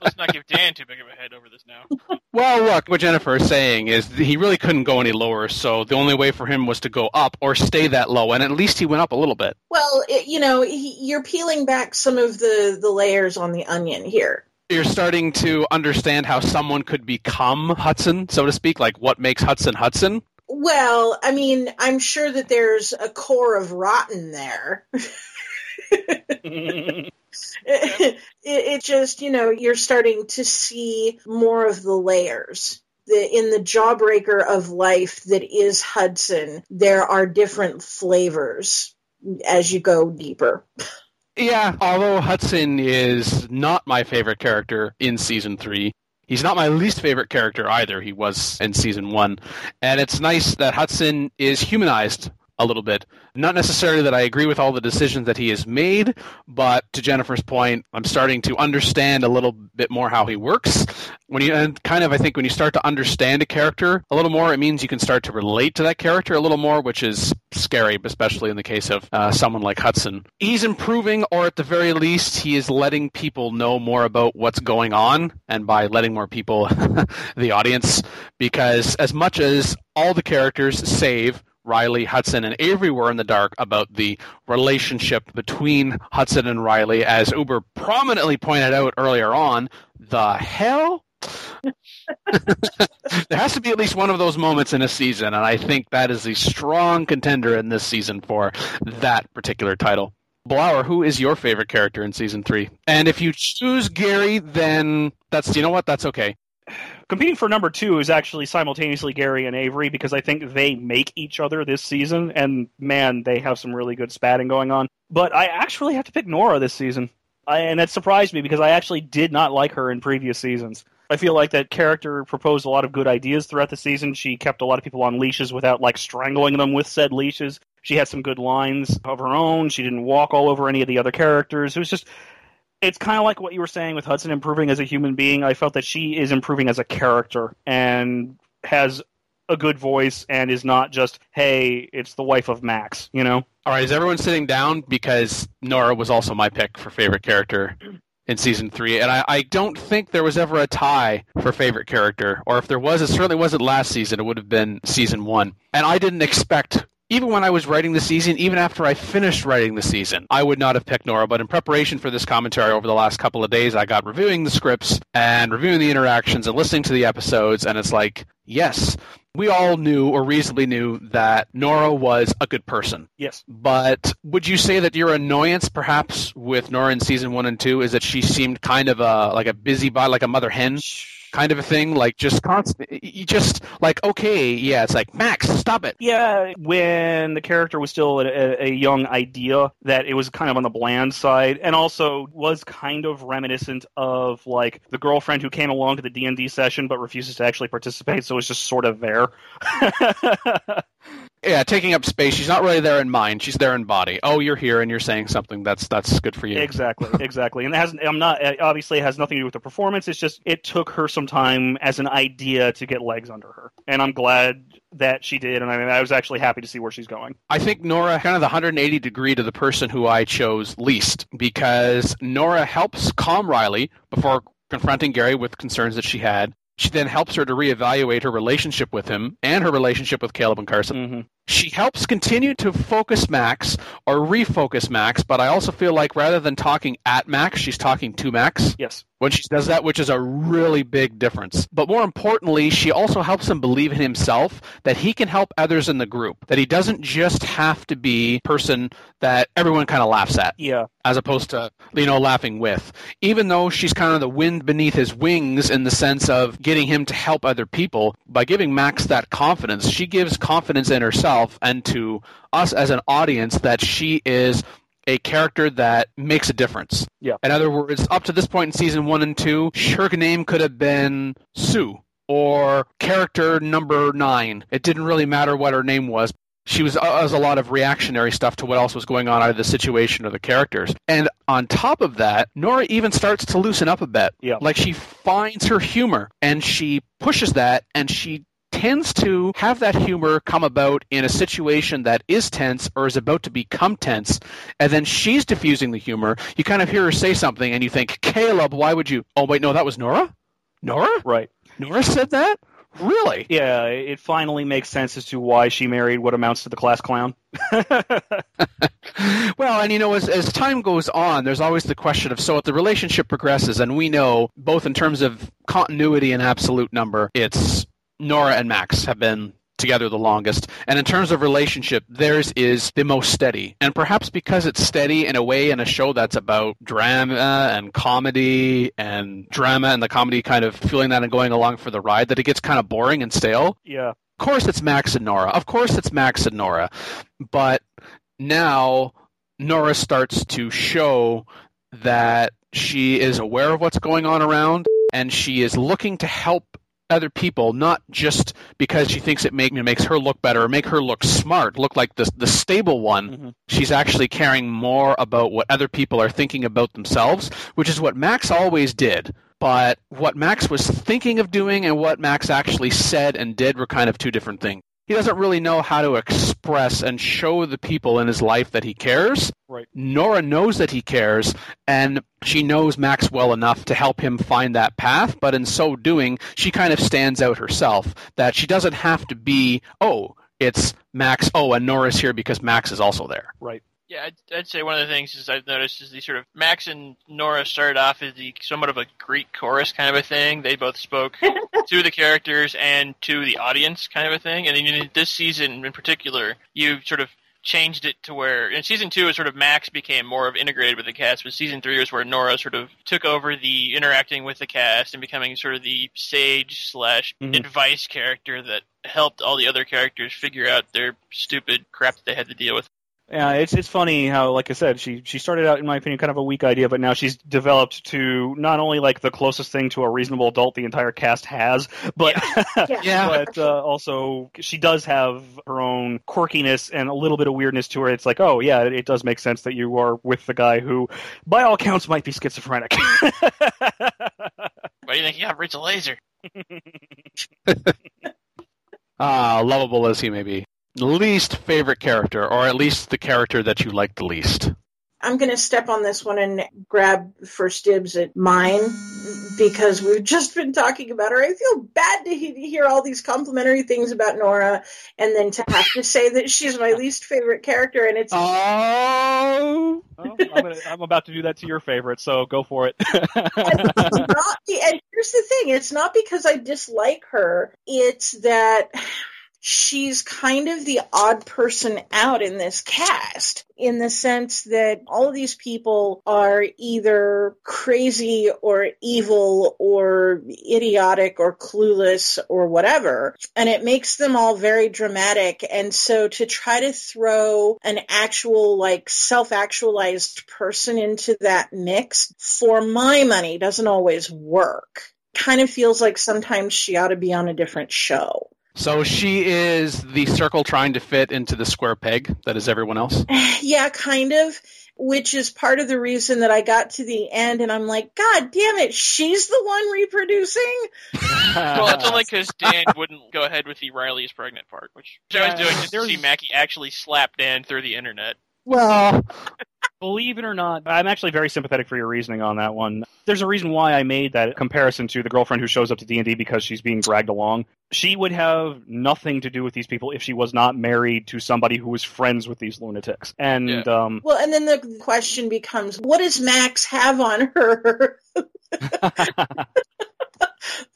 Let's not give Dan too big of a head over this now. Well, look, what Jennifer is saying is that he really couldn't go any lower, so the only way for him was to go up or stay that low, and at least he went up a little bit. Well, it, you know, he, you're peeling back some of the, the layers on the onion here. You're starting to understand how someone could become Hudson, so to speak, like what makes Hudson Hudson. Well, I mean, I'm sure that there's a core of rotten there. it, it just, you know, you're starting to see more of the layers. The, in the jawbreaker of life that is Hudson, there are different flavors as you go deeper. Yeah, although Hudson is not my favorite character in season three, he's not my least favorite character either. He was in season one. And it's nice that Hudson is humanized a little bit. Not necessarily that I agree with all the decisions that he has made, but to Jennifer's point, I'm starting to understand a little bit more how he works. When you and kind of I think when you start to understand a character a little more, it means you can start to relate to that character a little more, which is scary, especially in the case of uh, someone like Hudson. He's improving, or at the very least, he is letting people know more about what's going on, and by letting more people, the audience, because as much as all the characters save Riley, Hudson, and Avery were in the dark about the relationship between Hudson and Riley, as Uber prominently pointed out earlier on. The hell there has to be at least one of those moments in a season, and I think that is a strong contender in this season for that particular title. Blower, who is your favorite character in season three? And if you choose Gary, then that's you know what, that's okay. Competing for number two is actually simultaneously Gary and Avery because I think they make each other this season, and man, they have some really good spatting going on. But I actually have to pick Nora this season. I, and that surprised me because I actually did not like her in previous seasons. I feel like that character proposed a lot of good ideas throughout the season. She kept a lot of people on leashes without like strangling them with said leashes. She had some good lines of her own. She didn't walk all over any of the other characters. It was just it's kind of like what you were saying with Hudson improving as a human being. I felt that she is improving as a character and has a good voice and is not just, hey, it's the wife of Max, you know? All right, is everyone sitting down? Because Nora was also my pick for favorite character in season three, and I, I don't think there was ever a tie for favorite character, or if there was, it certainly wasn't last season. It would have been season one, and I didn't expect. Even when I was writing the season, even after I finished writing the season, I would not have picked Nora. But in preparation for this commentary over the last couple of days, I got reviewing the scripts and reviewing the interactions and listening to the episodes, and it's like, yes, we all knew or reasonably knew that Nora was a good person. Yes. But would you say that your annoyance, perhaps, with Nora in season one and two, is that she seemed kind of a like a busybody, like a mother hen? Kind of a thing like just constant you just like okay yeah it's like max stop it Yeah, when the character was still a, a, young idea, that it was kind of on the bland side, and also was kind of reminiscent of like the girlfriend who came along to the D and D session but refuses to actually participate, so it's just sort of there. yeah taking up space she's not really there in mind she's there in body oh you're here and you're saying something that's that's good for you Exactly, exactly. And it has I'm not it obviously it has nothing to do with the performance. It's just it took her some time as an idea to get legs under her, and I'm glad that she did. And I mean, I was actually happy to see where she's going. I think Nora kind of the 180 degree to the person who I chose least because Nora helps calm Riley before confronting Gary with concerns that she had. She then helps her to reevaluate her relationship with him and her relationship with Caleb and Carson. Mm-hmm. She helps continue to focus Max or refocus Max, but I also feel like rather than talking at Max, she's talking to Max Yes. when she does that, which is a really big difference. But more importantly, she also helps him believe in himself that he can help others in the group, that he doesn't just have to be a person that everyone kind of laughs at Yeah. as opposed to you know laughing with even though she's kind of the wind beneath his wings in the sense of getting him to help other people by giving max that confidence she gives confidence in herself and to us as an audience that she is a character that makes a difference Yeah. in other words up to this point in season one and two her name could have been sue or character number nine it didn't really matter what her name was she was uh, a lot of reactionary stuff to what else was going on out of the situation or the characters. And on top of that, Nora even starts to loosen up a bit. Yeah. Like she finds her humor and she pushes that and she tends to have that humor come about in a situation that is tense or is about to become tense and then she's diffusing the humor you kind of hear her say something and you think caleb why would you oh wait no that was nora nora Right. nora said that really Yeah. It finally makes sense as to why she married what amounts to the class clown. well, and you know, as, as time goes on, there's always the question of so if the relationship progresses, and we know both in terms of continuity and absolute number, it's Nora and Max have been together the longest. And in terms of relationship, theirs is the most steady. And perhaps because it's steady in a way in a show that's about drama and comedy and drama and the comedy kind of feeling that and going along for the ride, that it gets kind of boring and stale. yeah. Of course, it's Max and Nora. Of course, it's Max and Nora. But now Nora starts to show that she is aware of what's going on around and she is looking to help other people, not just because she thinks it make, makes her look better or make her look smart, look like the, the stable one. Mhm. She's actually caring more about what other people are thinking about themselves, which is what Max always did. But what Max was thinking of doing and what Max actually said and did were kind of two different things. He doesn't really know how to express and show the people in his life that he cares. Right. Nora knows that he cares, and she knows Max well enough to help him find that path, but in so doing, she kind of stands out herself. That she doesn't have to be, oh, it's Max, oh, and Nora's here because Max is also there. Right. Yeah, I'd, I'd say one of the things is I've noticed is the sort of Max and Nora started off as the somewhat of a Greek chorus kind of a thing. They both spoke to the characters and to the audience kind of a thing. And then in this season in particular, you sort of changed it to where in season two, it sort of Max became more of integrated with the cast, but season three was where Nora sort of took over the interacting with the cast and becoming sort of the sage slash Mhm. advice character that helped all the other characters figure out their stupid crap that they had to deal with. Yeah, it's it's funny how, like I said, she she started out, in my opinion, kind of a weak idea, but now she's developed to not only like the closest thing to a reasonable adult the entire cast has, but Yeah. but uh, also she does have her own quirkiness and a little bit of weirdness to her. It's like, oh yeah, it, it does make sense that you are with the guy who, by all accounts, might be schizophrenic. Why do you think he operates a laser? Ah, lovable as he may be. Least favorite character, or at least the character that you like the least. I'm going to step on this one and grab first dibs at mine because we've just been talking about her. I feel bad to he- hear all these complimentary things about Nora and then to have to say that she's my least favorite character and it's Oh, Well, I'm, gonna, I'm about to do that to your favorite, so go for it. it's not and here's the thing it's not because i dislike her it's that she's kind of the odd person out in this cast in the sense that all of these people are either crazy or evil or idiotic or clueless or whatever. And it makes them all very dramatic. And so to try to throw an actual like self-actualized person into that mix for my money doesn't always work. Kind of feels like sometimes she ought to be on a different show so she is the circle trying to fit into the square peg that is everyone else. yeah kind of which is part of the reason that I got to the end and I'm like, God damn it, she's the one reproducing? Well, it's only because Dan wouldn't go ahead with the Riley is pregnant part, which I was doing just to see there's- Mackie actually slap Dan through the internet. Well, Believe it or not, I'm actually very sympathetic for your reasoning on that one. There's a reason why I made that comparison to the girlfriend who shows up to D&D because she's being dragged along. She would have nothing to do with these people if she was not married to somebody who was friends with these lunatics. And um Well, and then the question becomes, what does Max have on her?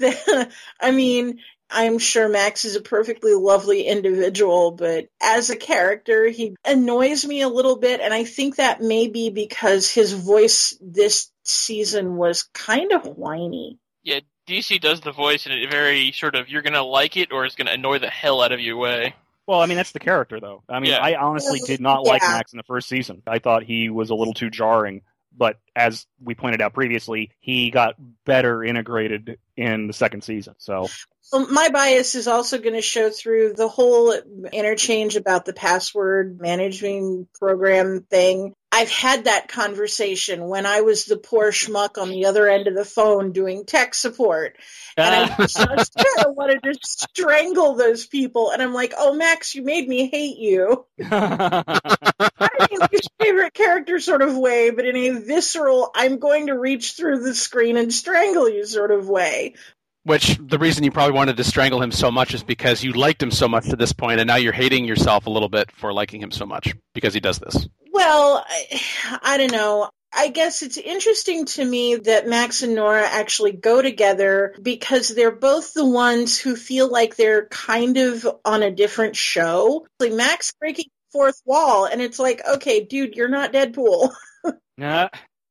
I mean, I'm sure Max is a perfectly lovely individual, but as a character, he annoys me a little bit, and I think that may be because his voice this season was kind of whiny. Yeah, DC does the voice in a very sort of you're gonna like it or it's gonna annoy the hell out of you way. Well, I mean that's the character though. I mean, Yeah. I honestly did not like Max in the first season. I thought he was a little too jarring, but as we pointed out previously, he got better integrated in the second season. So, Well, my bias is also going to show through the whole interchange about the password management program thing. I've had that conversation when I was the poor schmuck on the other end of the phone doing tech support. And I ah. just kind of wanted to strangle those people. And I'm like, oh, Max, you made me hate you. Not in a least favorite character sort of way, but in a visceral, I'm going to reach through the screen and strangle you sort of way. Which the reason you probably wanted to strangle him so much is because you liked him so much to this point, and now you're hating yourself a little bit for liking him so much because he does this. Well, I, I don't know. I guess it's interesting to me that Max and Nora actually go together because they're both the ones who feel like they're kind of on a different show. Like Max breaking the fourth wall, and it's like, okay, dude, you're not Deadpool. Nah.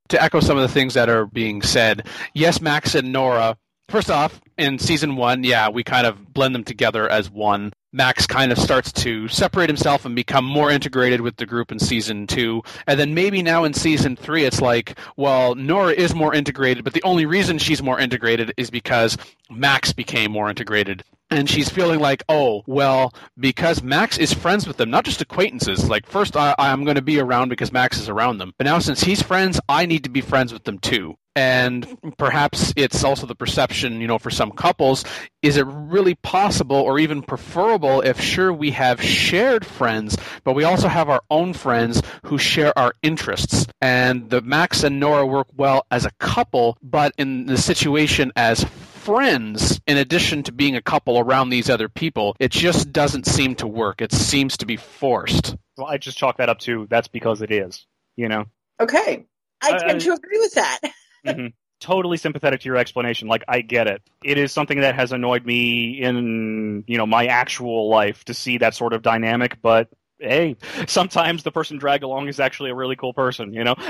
To echo some of the things that are being said, yes, Max and Nora. First off, in season one, yeah, we kind of blend them together as one. Max kind of starts to separate himself and become more integrated with the group in season two. And then maybe now in season three, it's like, well, Nora is more integrated, but the only reason she's more integrated is because Max became more integrated. And she's feeling like, oh, well, because Max is friends with them, not just acquaintances. Like, first, I, I'm going to be around because Max is around them. But now, since he's friends, I need to be friends with them too. And perhaps it's also the perception, you know, for some couples, is it really possible or even preferable if sure we have shared friends, but we also have our own friends who share our interests? And the Max and Nora work well as a couple, but in the situation as friends, in addition to being a couple around these other people, it just doesn't seem to work. It seems to be forced. Well, I just chalk that up to that's because it is. You know. Okay. I Uh, tend to agree with that. Mhm. Totally sympathetic to your explanation. Like I get it. It is something that has annoyed me in you know my actual life to see that sort of dynamic. But hey, sometimes the person dragged along is actually a really cool person. You know.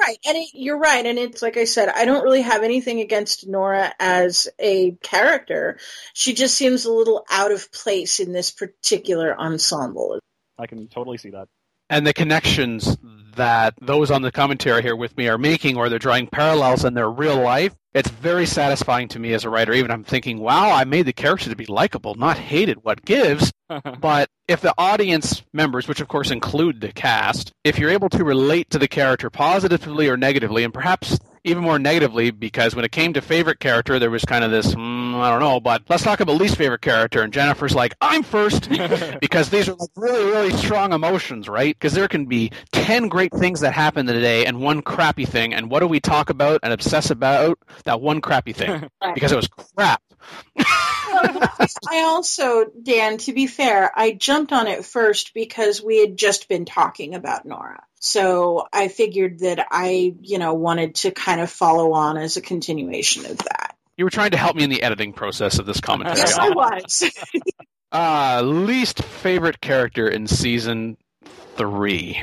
Right, and it, you're right, and it's like I said, I don't really have anything against Nora as a character. She just seems a little out of place in this particular ensemble. I can totally see that. and the connections that those on the commentary here with me are making or they're drawing parallels in their real life it's very satisfying to me as a writer. Even i'm thinking wow i made the character to be likable not hated. What gives? But if the audience members which of course include the cast if you're able to relate to the character positively or negatively and perhaps even more negatively because when it came to favorite character there was kind of this mm, i don't know but let's talk about least favorite character. And jennifer's like i'm first because these are like really really strong emotions right? Because there can be 10 great things that happen today and one crappy thing and what do we talk about and obsess about that one crappy thing? Because it was crap. I also, Dan, to be fair, I jumped on it first because we had just been talking about Nora. So I figured that I, you know, wanted to kind of follow on as a continuation of that. you were trying to help me in the editing process of this commentary Yes, I was. Uh, least favorite character in season three.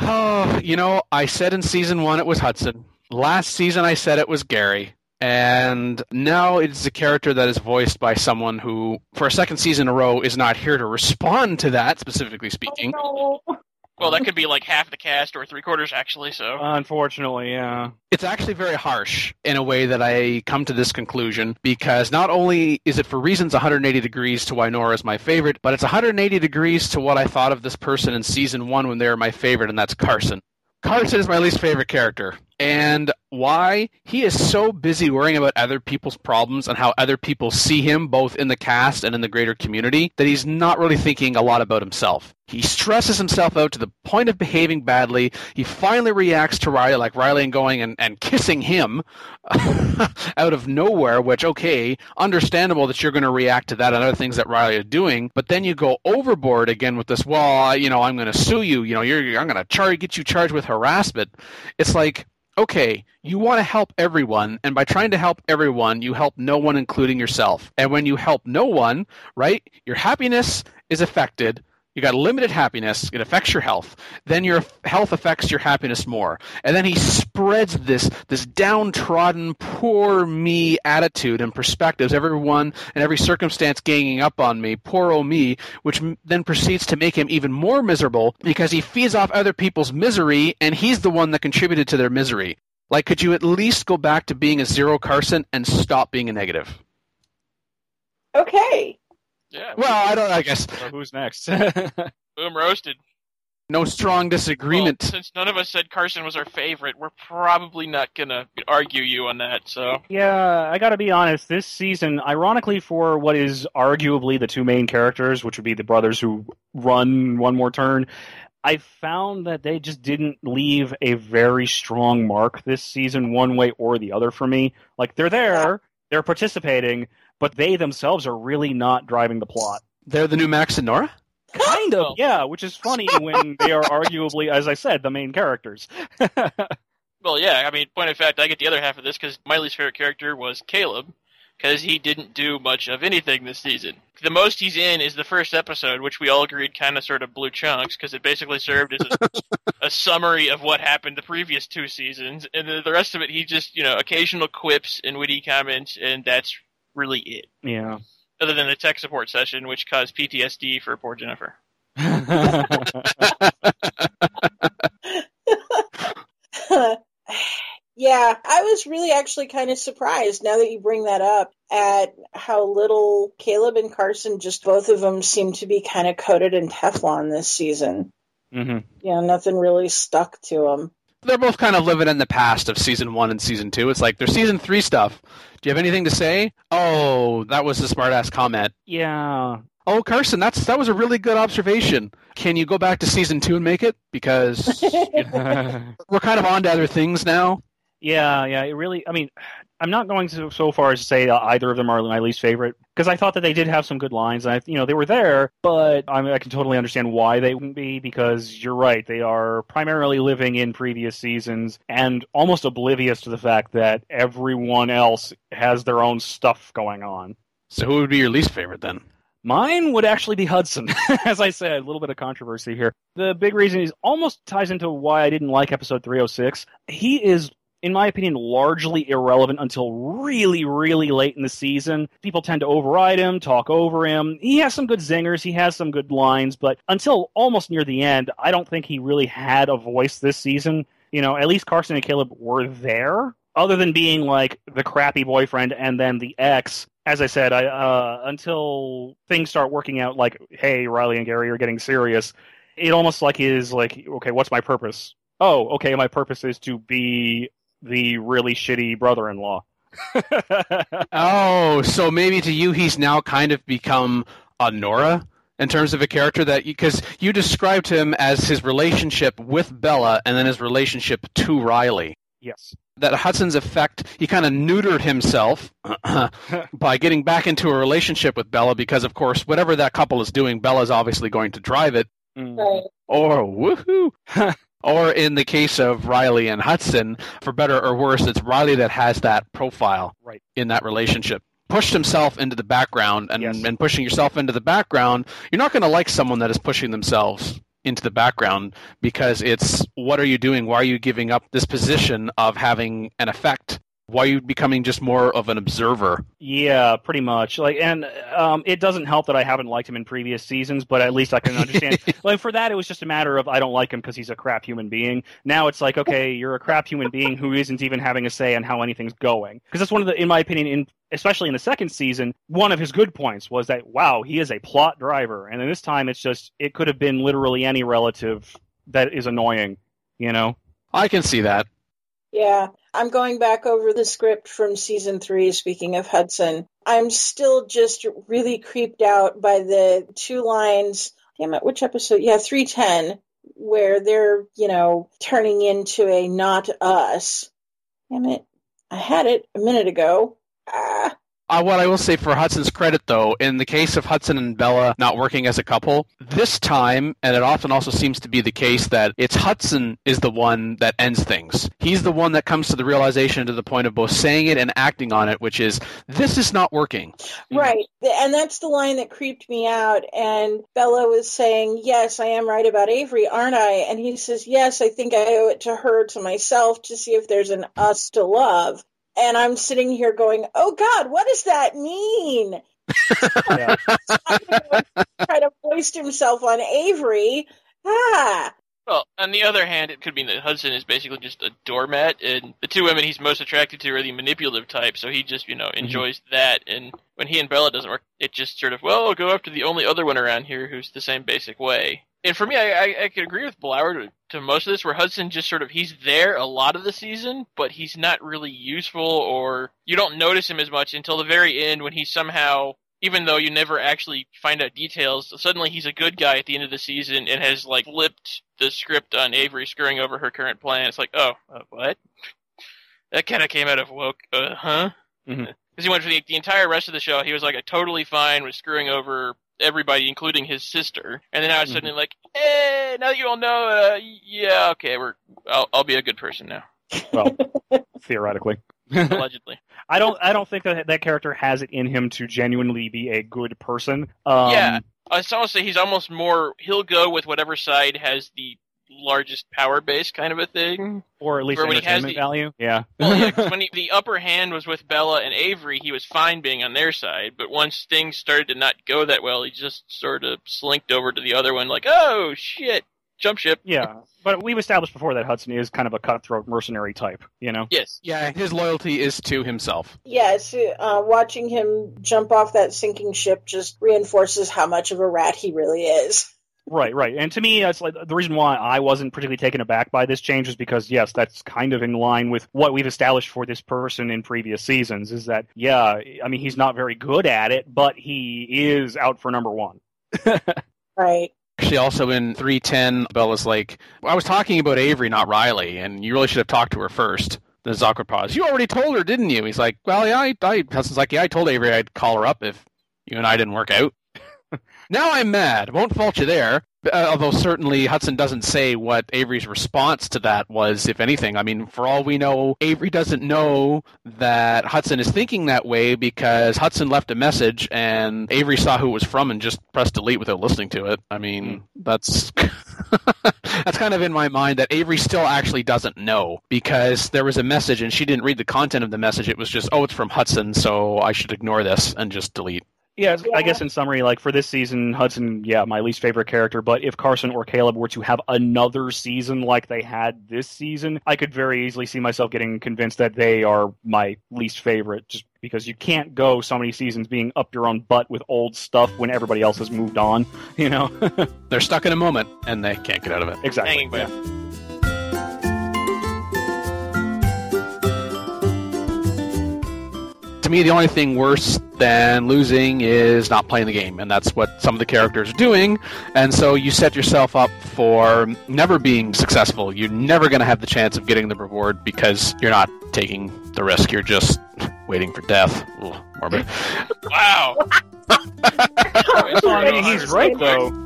Oh, you know, I said in season one it was Hudson. Last season I said it was Gary. And now it's a character that is voiced by someone who, for a second season in a row, is not here to respond to that, specifically speaking. Oh, no. Well, that could be like half the cast or three quarters actually. So Unfortunately, yeah. It's actually very harsh in a way that I come to this conclusion because not only is it for reasons 180 degrees to why Nora is my favorite, but it's 180 degrees to what I thought of this person in season one when they were my favorite, and that's Carson. Carson is my least favorite character. And why? He is so busy worrying about other people's problems and how other people see him, both in the cast and in the greater community, that he's not really thinking a lot about himself. He stresses himself out to the point of behaving badly. He finally reacts to Riley, like Riley and going and, and kissing him out of nowhere, which, okay, understandable that you're going to react to that and other things that Riley is doing. But then you go overboard again with this, well, you know, I'm going to sue you. You know, you're, I'm going to charge, get you charged with harassment. It's like, okay, you want to help everyone, and by trying to help everyone, you help no one, including yourself. And when you help no one, right, your happiness is affected. You got limited happiness. It affects your health. Then your health affects your happiness more. And then he spreads this this downtrodden, poor me attitude and perspectives. Everyone and every circumstance ganging up on me, poor old me, which then proceeds to make him even more miserable because he feeds off other people's misery, and he's the one that contributed to their misery. Like, could you at least go back to being a zero Carson and stop being a negative? Okay. Yeah, Well, I don't. I guess So who's next? boom roasted. no strong disagreement. Well, since none of us said Carson was our favorite, we're probably not gonna argue you on that. So yeah, I gotta be honest. This season, ironically, for what is arguably the two main characters, which would be the brothers who run one more turn, I found that they just didn't leave a very strong mark this season, one way or the other for me. Like they're there, they're participating, but they themselves are really not driving the plot. They're the new Max and Nora. Kind of, yeah, which is funny when they are arguably, as I said, the main characters. Well, yeah. I mean, point of fact, I get the other half of this because my least favorite character was Caleb because he didn't do much of anything this season. The most he's in is the first episode, which we all agreed kind of sort of blew chunks because it basically served as a, a summary of what happened the previous two seasons, and the, the rest of it, he just you know occasional quips and witty comments, and that's really it. yeah. Other than the tech support session, which caused PTSD for poor Jennifer. yeah, I was really actually kind of surprised now that you bring that up at how little Caleb and Carson, just both of them, seem to be kind of coated in Teflon this season. hmm You know, nothing really stuck to them. They're both kind of living in the past of season one and season two. It's like their season three stuff. Do you have anything to say? Oh, that was a smart ass comment. Yeah. Oh, Carson, that's that was a really good observation. Can you go back to season two and make it? Because we're kind of on to other things now. Yeah, yeah, it really. I mean, I'm not going to so far as to say either of them are my least favorite because I thought that they did have some good lines. And I, you know, they were there, but I, mean, I can totally understand why they wouldn't be because you're right. They are primarily living in previous seasons and almost oblivious to the fact that everyone else has their own stuff going on. So, who would be your least favorite then? Mine would actually be Hudson. As I said, a little bit of controversy here. The big reason is almost ties into why I didn't like episode 306. He is in my opinion, largely irrelevant until really, really late in the season. People tend to override him, talk over him. He has some good zingers, he has some good lines, but until almost near the end, I don't think he really had a voice this season. You know, at least Carson and Caleb were there, other than being like the crappy boyfriend and then the ex. As I said, I uh, until things start working out, like, hey, Riley and Gary are getting serious. It almost like is like, okay, what's my purpose? Oh, okay, my purpose is to be the really shitty brother-in-law. oh, so maybe to you he's now kind of become a Nora in terms of a character that because you, you described him as his relationship with Bella and then his relationship to Riley. Yes. That Hudson's effect, he kind of neutered himself by getting back into a relationship with Bella because, of course, whatever that couple is doing, Bella's obviously going to drive it. Mm. Right. Or woohoo! Or in the case of Riley and Hudson, for better or worse, it's Riley that has that profile right. in that relationship. Pushed himself into the background, and, yes. and pushing yourself into the background, you're not going to like someone that is pushing themselves into the background because it's what are you doing? Why are you giving up this position of having an effect why are you becoming just more of an observer? Yeah, pretty much. Like, and um, it doesn't help that I haven't liked him in previous seasons, but at least I can understand. like for that, it was just a matter of I don't like him because he's a crap human being. Now it's like, okay, you're a crap human being who isn't even having a say on how anything's going. Because that's one of the, in my opinion, in especially in the second season, one of his good points was that wow, he is a plot driver, and then this time it's just it could have been literally any relative that is annoying, you know. I can see that. Yeah, I'm going back over the script from season three, speaking of Hudson. I'm still just really creeped out by the two lines. Damn it, which episode? Yeah, 310, where they're, you know, turning into a not us. Damn it. I had it a minute ago. Ah. Uh, what I will say for Hudson's credit, though, in the case of Hudson and Bella not working as a couple, this time, and it often also seems to be the case that it's Hudson is the one that ends things. He's the one that comes to the realization to the point of both saying it and acting on it, which is, this is not working. Right. And that's the line that creeped me out. And Bella was saying, yes, I am right about Avery, aren't I? And he says, yes, I think I owe it to her, to myself, to see if there's an us to love and I'm sitting here going, "Oh God, what does that mean?" yeah. try to voice himself on Avery. Ah. Well, on the other hand, it could mean that Hudson is basically just a doormat, and the two women he's most attracted to are the manipulative type, so he just, you know, mm-hmm. enjoys mm-hmm. that. And when he and Bella doesn't work, it just sort of, well, I'll go after the only other one around here who's the same basic way and for me, I, I, I could agree with Blower to, to, most of this, where Hudson just sort of he's there a lot of the season, but he's not really useful, or you don't notice him as much until the very end when he somehow, even though you never actually find out details, suddenly he's a good guy at the end of the season and has like flipped the script on Avery screwing over her current plan. It's like, oh, uh, what? That kind of came out of woke, uh huh. Because mm-hmm. he went for the, the entire rest of the show, he was like a totally fine with screwing over everybody, including his sister. And then I was suddenly mm-hmm. like, "Hey, now that you all know, uh, yeah, okay, we're I'll, I'll be a good person now." Well, theoretically, allegedly. I don't. I don't think that that character has it in him to genuinely be a good person. Um, yeah, I was almost say he's almost more. He'll go with whatever side has the largest power base kind of a thing. Or at least Where entertainment the, value. Yeah. well, yeah, when he, the upper hand was with Bella and Avery, he was fine being on their side. But once things started to not go that well, he just sort of slinked over to the other one, like, oh shit, jump ship. Yeah, but we've established before that Hudson is kind of a cutthroat mercenary type, you know? Yes. Yeah, his loyalty is to himself. Yes, uh, watching him jump off that sinking ship just reinforces how much of a rat he really is. Right, right. And to me, that's like the reason why I wasn't particularly taken aback by this change is because yes, that's kind of in line with what we've established for this person in previous seasons. Is that yeah? I mean, he's not very good at it, but he is out for number one. right. Actually, also in 310, Bella's like, I was talking about Avery, not Riley, and you really should have talked to her first There's an awkward pause. You already told her, didn't you? He's like, well, yeah, I, I, Hudson's like, yeah, I told Avery I'd call her up if you and I didn't work out. Now I'm mad. Won't fault you there. Uh, although certainly Hudson doesn't say what Avery's response to that was, if anything. I mean, for all we know, Avery doesn't know that Hudson is thinking that way because Hudson left a message and Avery saw who it was from and just pressed delete without listening to it. I mean, that's that's kind of in my mind that Avery still actually doesn't know because there was a message and she didn't read the content of the message. It was just, oh, it's from Hudson, so I should ignore this and just delete. Yeah, I guess in summary, like for this season, Hudson, yeah, my least favorite character. But if Carson or Caleb were to have another season like they had this season, I could very easily see myself getting convinced that they are my least favorite, just because you can't go so many seasons being up your own butt with old stuff when everybody else has moved on. You know, they're stuck in a moment and they can't get out of it. Exactly. To me, the only thing worse than losing is not playing the game, and that's what some of the characters are doing. And so you set yourself up for never being successful. You're never going to have the chance of getting the reward because you're not taking the risk. You're just waiting for death. Ugh, morbid. wow. I mean, he's right though.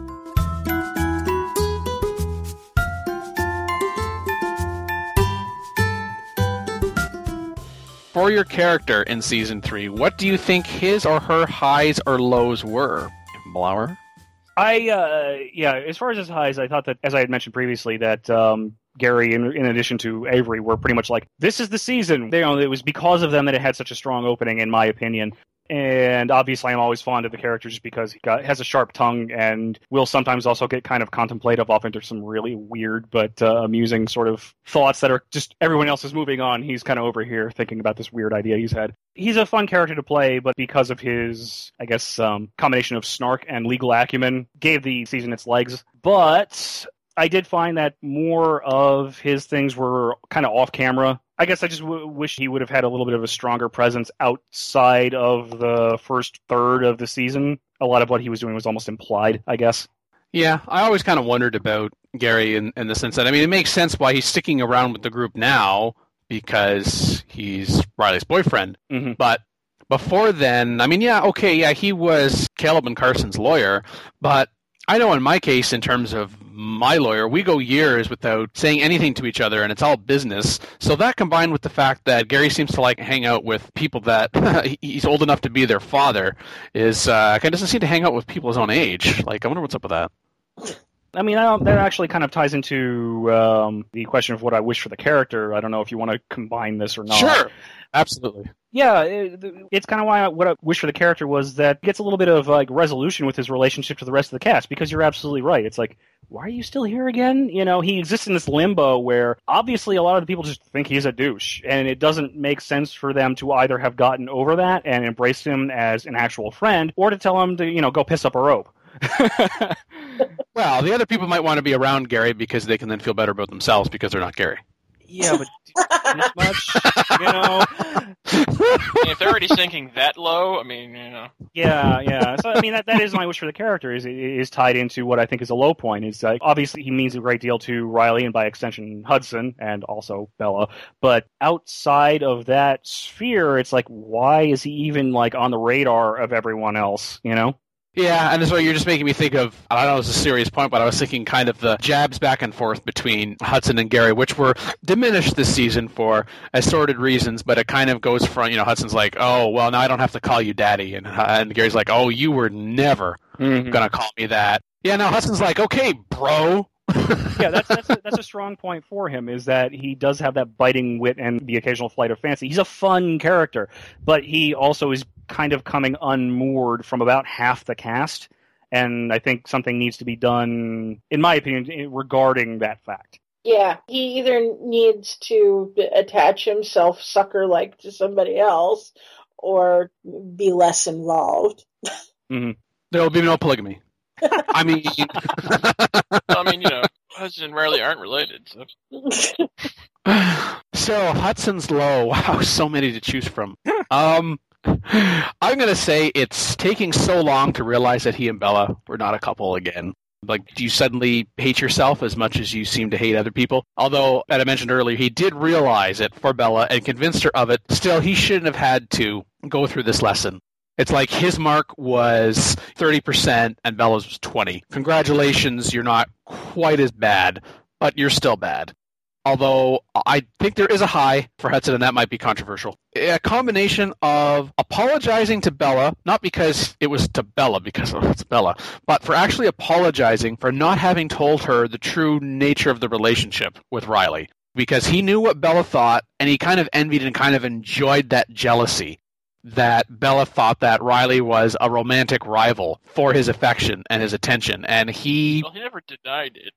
For your character in season three, what do you think his or her highs or lows were? Blower? I uh, yeah, as far as his highs, I thought that as I had mentioned previously that um, Gary, in, in, addition to Avery, were pretty much like this is the season. They, you know, it was because of them that it had such a strong opening, in my opinion and obviously I'm always fond of the character just because he got, has a sharp tongue and will sometimes also get kind of contemplative off into some really weird but uh, amusing sort of thoughts that are just everyone else is moving on. He's kind of over here thinking about this weird idea he's had. He's a fun character to play, but because of his, I guess, um, combination of snark and legal acumen, gave the season its legs. But I did find that more of his things were kind of off camera. I guess I just w- wish he would have had a little bit of a stronger presence outside of the first third of the season. A lot of what he was doing was almost implied, I guess. Yeah, I always kind of wondered about Gary in, in the sense that, I mean, it makes sense why he's sticking around with the group now because he's Riley's boyfriend. Mm-hmm. But before then, I mean, yeah, okay, yeah, he was Caleb and Carson's lawyer, but I know in my case, in terms of my lawyer, we go years without saying anything to each other, and it's all business. So that combined with the fact that Gary seems to like hang out with people that he's old enough to be their father, is uh, kind of doesn't seem to hang out with people his own age. Like, I wonder what's up with that. I mean, I that actually kind of ties into um, the question of what I wish for the character. I don't know if you want to combine this or not. Sure, absolutely. Yeah, it, it's kind of why I, what I wish for the character was that gets a little bit of like resolution with his relationship to the rest of the cast. Because you're absolutely right. It's like, why are you still here again? You know, he exists in this limbo where obviously a lot of the people just think he's a douche, and it doesn't make sense for them to either have gotten over that and embraced him as an actual friend, or to tell him to you know go piss up a rope. well, the other people might want to be around Gary because they can then feel better about themselves because they're not Gary. Yeah, but this much, you know. if they're already sinking that low, I mean, you know. Yeah, yeah. So I mean, that that is my wish for the character is is tied into what I think is a low point. Is like obviously he means a great deal to Riley and by extension Hudson and also Bella, but outside of that sphere, it's like why is he even like on the radar of everyone else? You know. Yeah, and so you're just making me think of, I don't know it's a serious point, but I was thinking kind of the jabs back and forth between Hudson and Gary, which were diminished this season for assorted reasons, but it kind of goes from, you know, Hudson's like, oh, well, now I don't have to call you daddy. And, and Gary's like, oh, you were never mm-hmm. going to call me that. Yeah, now Hudson's like, okay, bro. yeah, that's that's a, that's a strong point for him. Is that he does have that biting wit and the occasional flight of fancy. He's a fun character, but he also is kind of coming unmoored from about half the cast, and I think something needs to be done, in my opinion, regarding that fact. Yeah, he either needs to attach himself sucker like to somebody else, or be less involved. Mm-hmm. There will be no polygamy. I mean, I mean, you know, husbands and Riley aren't related. So. so Hudson's Low. Wow, so many to choose from. Um, I'm going to say it's taking so long to realize that he and Bella were not a couple again. Like, do you suddenly hate yourself as much as you seem to hate other people? Although, as I mentioned earlier, he did realize it for Bella and convinced her of it. Still, he shouldn't have had to go through this lesson. It's like his mark was 30% and Bella's was 20. Congratulations, you're not quite as bad, but you're still bad. Although I think there is a high for Hudson, and that might be controversial. A combination of apologizing to Bella, not because it was to Bella, because oh, it's Bella, but for actually apologizing for not having told her the true nature of the relationship with Riley. Because he knew what Bella thought, and he kind of envied and kind of enjoyed that jealousy that Bella thought that Riley was a romantic rival for his affection and his attention, and he. Well, he never denied it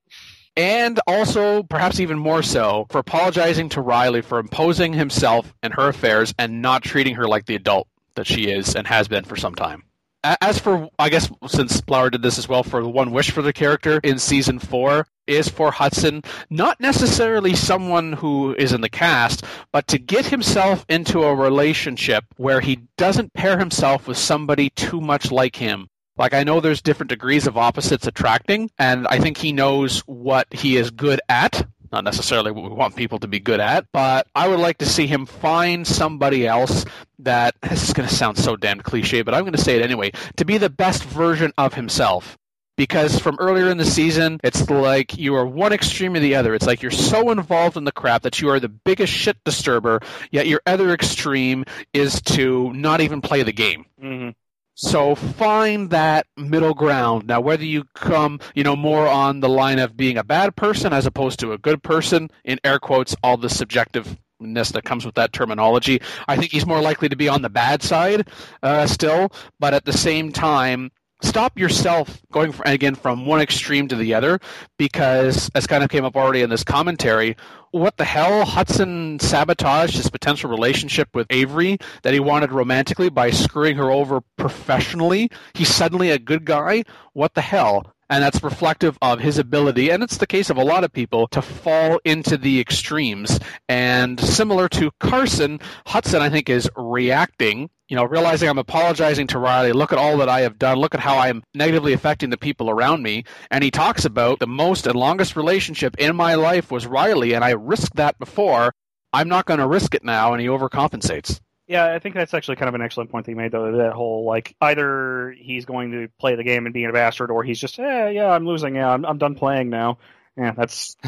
and also, perhaps even more so, for apologizing to Riley for imposing himself in her affairs and not treating her like the adult that she is and has been for some time. As for, I guess, since Blower did this as well, for the one wish for the character in season four is for Hudson, not necessarily someone who is in the cast, but to get himself into a relationship where he doesn't pair himself with somebody too much like him like I know there's different degrees of opposites attracting, and I think he knows what he is good at. Not necessarily what we want people to be good at, but I would like to see him find somebody else that this is going to sound so damn cliche, but I'm going to say it anyway. To be the best version of himself, because from earlier in the season, it's like you are one extreme or the other. It's like you're so involved in the crap that you are the biggest shit disturber, yet your other extreme is to not even play the game. Mm-hmm. So find that middle ground. Now, whether you come, you know, more on the line of being a bad person as opposed to a good person, in air quotes, all the subjectiveness that comes with that terminology, I think he's more likely to be on the bad side uh, still. But at the same time, stop yourself going from, again from one extreme to the other because as kind of came up already in this commentary what the hell hudson sabotaged his potential relationship with avery that he wanted romantically by screwing her over professionally. He's suddenly a good guy. What the hell and that's reflective of his ability and it's the case of a lot of people to fall into the extremes and similar to carson hudson i think is reacting you know, realizing I'm apologizing to Riley, look at all that I have done, look at how I'm negatively affecting the people around me. And he talks about the most and longest relationship in my life was Riley, and I risked that before. I'm not going to risk it now, and he overcompensates. Yeah, I think that's actually kind of an excellent point that you made, though. That whole like either he's going to play the game and be a bastard, or he's just, yeah, yeah, I'm losing. Yeah, I'm, I'm done playing now. Yeah, that's.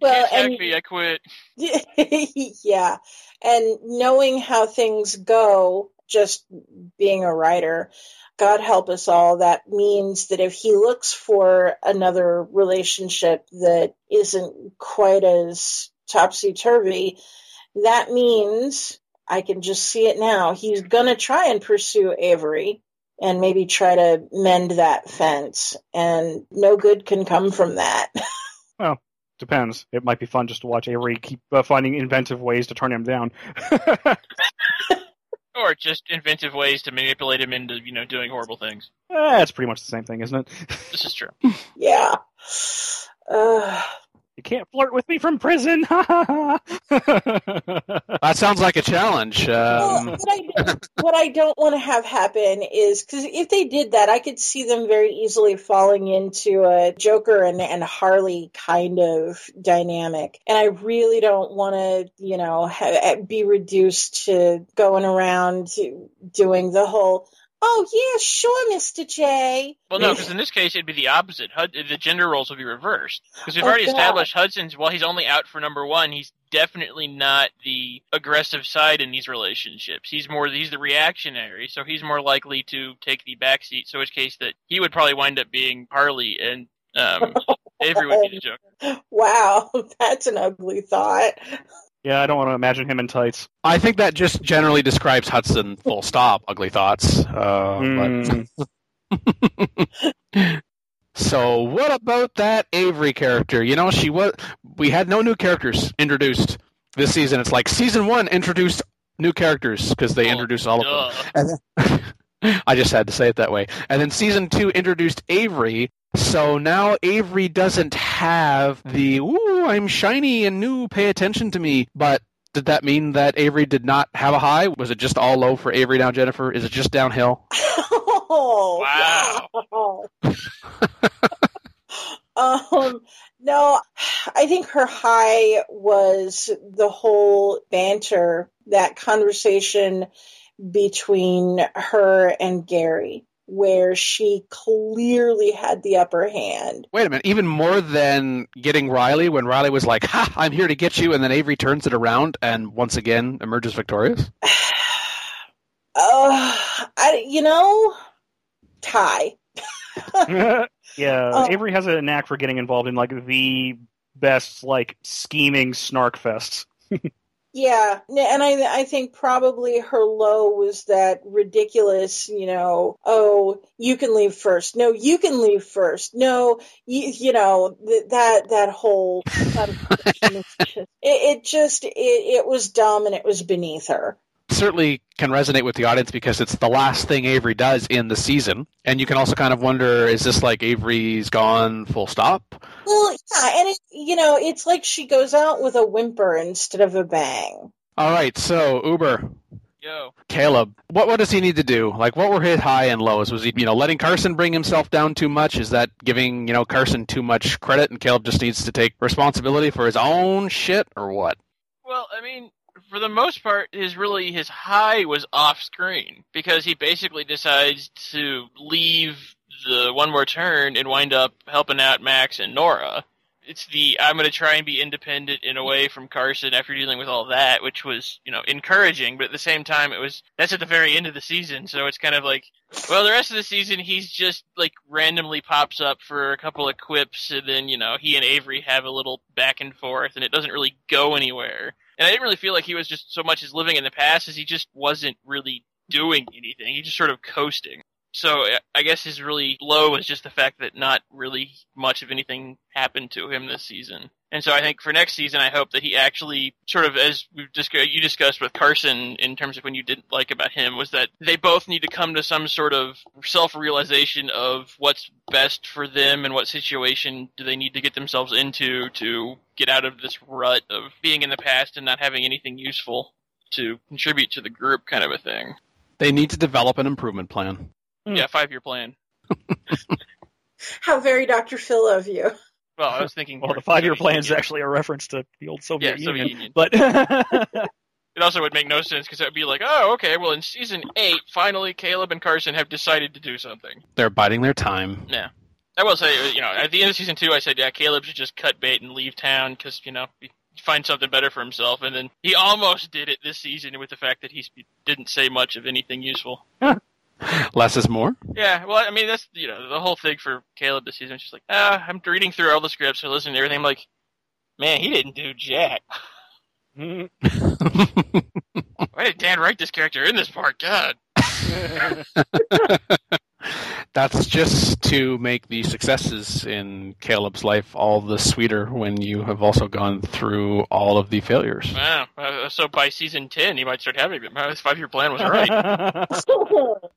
well, and me, I quit. yeah, and knowing how things go just being a writer. God help us all. That means that if he looks for another relationship that isn't quite as topsy turvy, that means I can just see it now. He's going to try and pursue Avery and maybe try to mend that fence. And no good can come from that. well, depends. It might be fun just to watch Avery keep uh, finding inventive ways to turn him down. Or just inventive ways to manipulate him into, you know, doing horrible things. Eh, it's pretty much the same thing, isn't it? This is true. yeah. Uh, you can't flirt with me from prison. that sounds like a challenge. Um... Well, what, I don't, what I don't want to have happen is because if they did that, I could see them very easily falling into a Joker and, and Harley kind of dynamic. And I really don't want to, you know, ha- be reduced to going around doing the whole Oh yeah, sure, Mister J. Well, no, because in this case it'd be the opposite. Hud- the gender roles would be reversed because we've oh, already God. established Hudson's. While he's only out for number one, he's definitely not the aggressive side in these relationships. He's more he's the reactionary, so he's more likely to take the back seat. So, in case that he would probably wind up being Harley and um, Avery would be the Joker. Wow, that's an ugly thought. Yeah, I don't want to imagine him in tights. I think that just generally describes Hudson. Full stop. Ugly thoughts. Uh, mm. so, what about that Avery character? You know, she was. We had no new characters introduced this season. It's like season one introduced new characters because they oh, introduced all duh. of them. I just had to say it that way. And then season two introduced Avery, so now Avery doesn't have the "ooh, I'm shiny and new, pay attention to me." But did that mean that Avery did not have a high? Was it just all low for Avery now, Jennifer? Is it just downhill? Oh, wow. Um, no, I think her high was the whole banter, that conversation between her and Gary, where she clearly had the upper hand. Wait a minute, even more than getting Riley when Riley was like, "Ha, I'm here to get you," and then Avery turns it around and once again emerges victorious. Uh, I, you know, tie. yeah, Oh. Avery has a knack for getting involved in like the best like scheming snark fests. Yeah, and I I think probably her low was that ridiculous, you know, oh, you can leave first. No, you can leave first. No, you you know, th- that that whole it, it just it, it was dumb and it was beneath her. Certainly can resonate with the audience because it's the last thing Avery does in the season, and you can also kind of wonder: is this like Avery's gone full stop? Well, yeah, and it, you know, it's like she goes out with a whimper instead of a bang. All right, so Uber, Yo. Caleb, what what does he need to do? Like, what were his high and lows? Was he, you know, letting Carson bring himself down too much? Is that giving, you know, Carson too much credit, and Caleb just needs to take responsibility for his own shit, or what? Well, I mean, for the most part, his really his high was off screen because he basically decides to leave the one more turn and wind up helping out Max and Nora. It's the I'm going to try and be independent and away from Carson after dealing with all that, which was you know encouraging, but at the same time it was that's at the very end of the season, so it's kind of like well the rest of the season he's just like randomly pops up for a couple of quips and then you know he and Avery have a little back and forth and it doesn't really go anywhere. And I didn't really feel like he was just so much as living in the past as he just wasn't really doing anything. He just sort of coasting. So I- guess his really low was just the fact that not really much of anything happened to him this season. And so I think for next season, I hope that he actually sort of, as we've just you discussed with Carson in terms of when you didn't like about him, was that they both need to come to some sort of self-realization of what's best for them and what situation do they need to get themselves into to get out of this rut of being in the past and not having anything useful to contribute to the group, kind of a thing. They need to develop an improvement plan. Hmm. Yeah, five-year plan. How very Dr. Phil of you. Well, I was thinking. Well, the five-year plan is actually a reference to the old Soviet Yeah, Soviet Union. Union. But It also would make no sense because it would be like, oh, okay, well, in season eight, finally Caleb and Carson have decided to do something. They're biding their time. Yeah. I will say, you know, at the end of season two, I said, yeah, Caleb should just cut bait and leave town because, you know, he find something better for himself. And then he almost did it this season with the fact that he didn't say much of anything useful. Less is more. Yeah, well, I mean, that's, you know, the whole thing for Caleb this season. She's like, ah, I'm reading through all the scripts and listening to everything. I'm like, man, he didn't do jack. Why did Dan write this character in this part? God. That's just to make the successes in Caleb's life all the sweeter when you have also gone through all of the failures. Wow. Uh, so by season 10, he might start having them. His five year plan was right. well,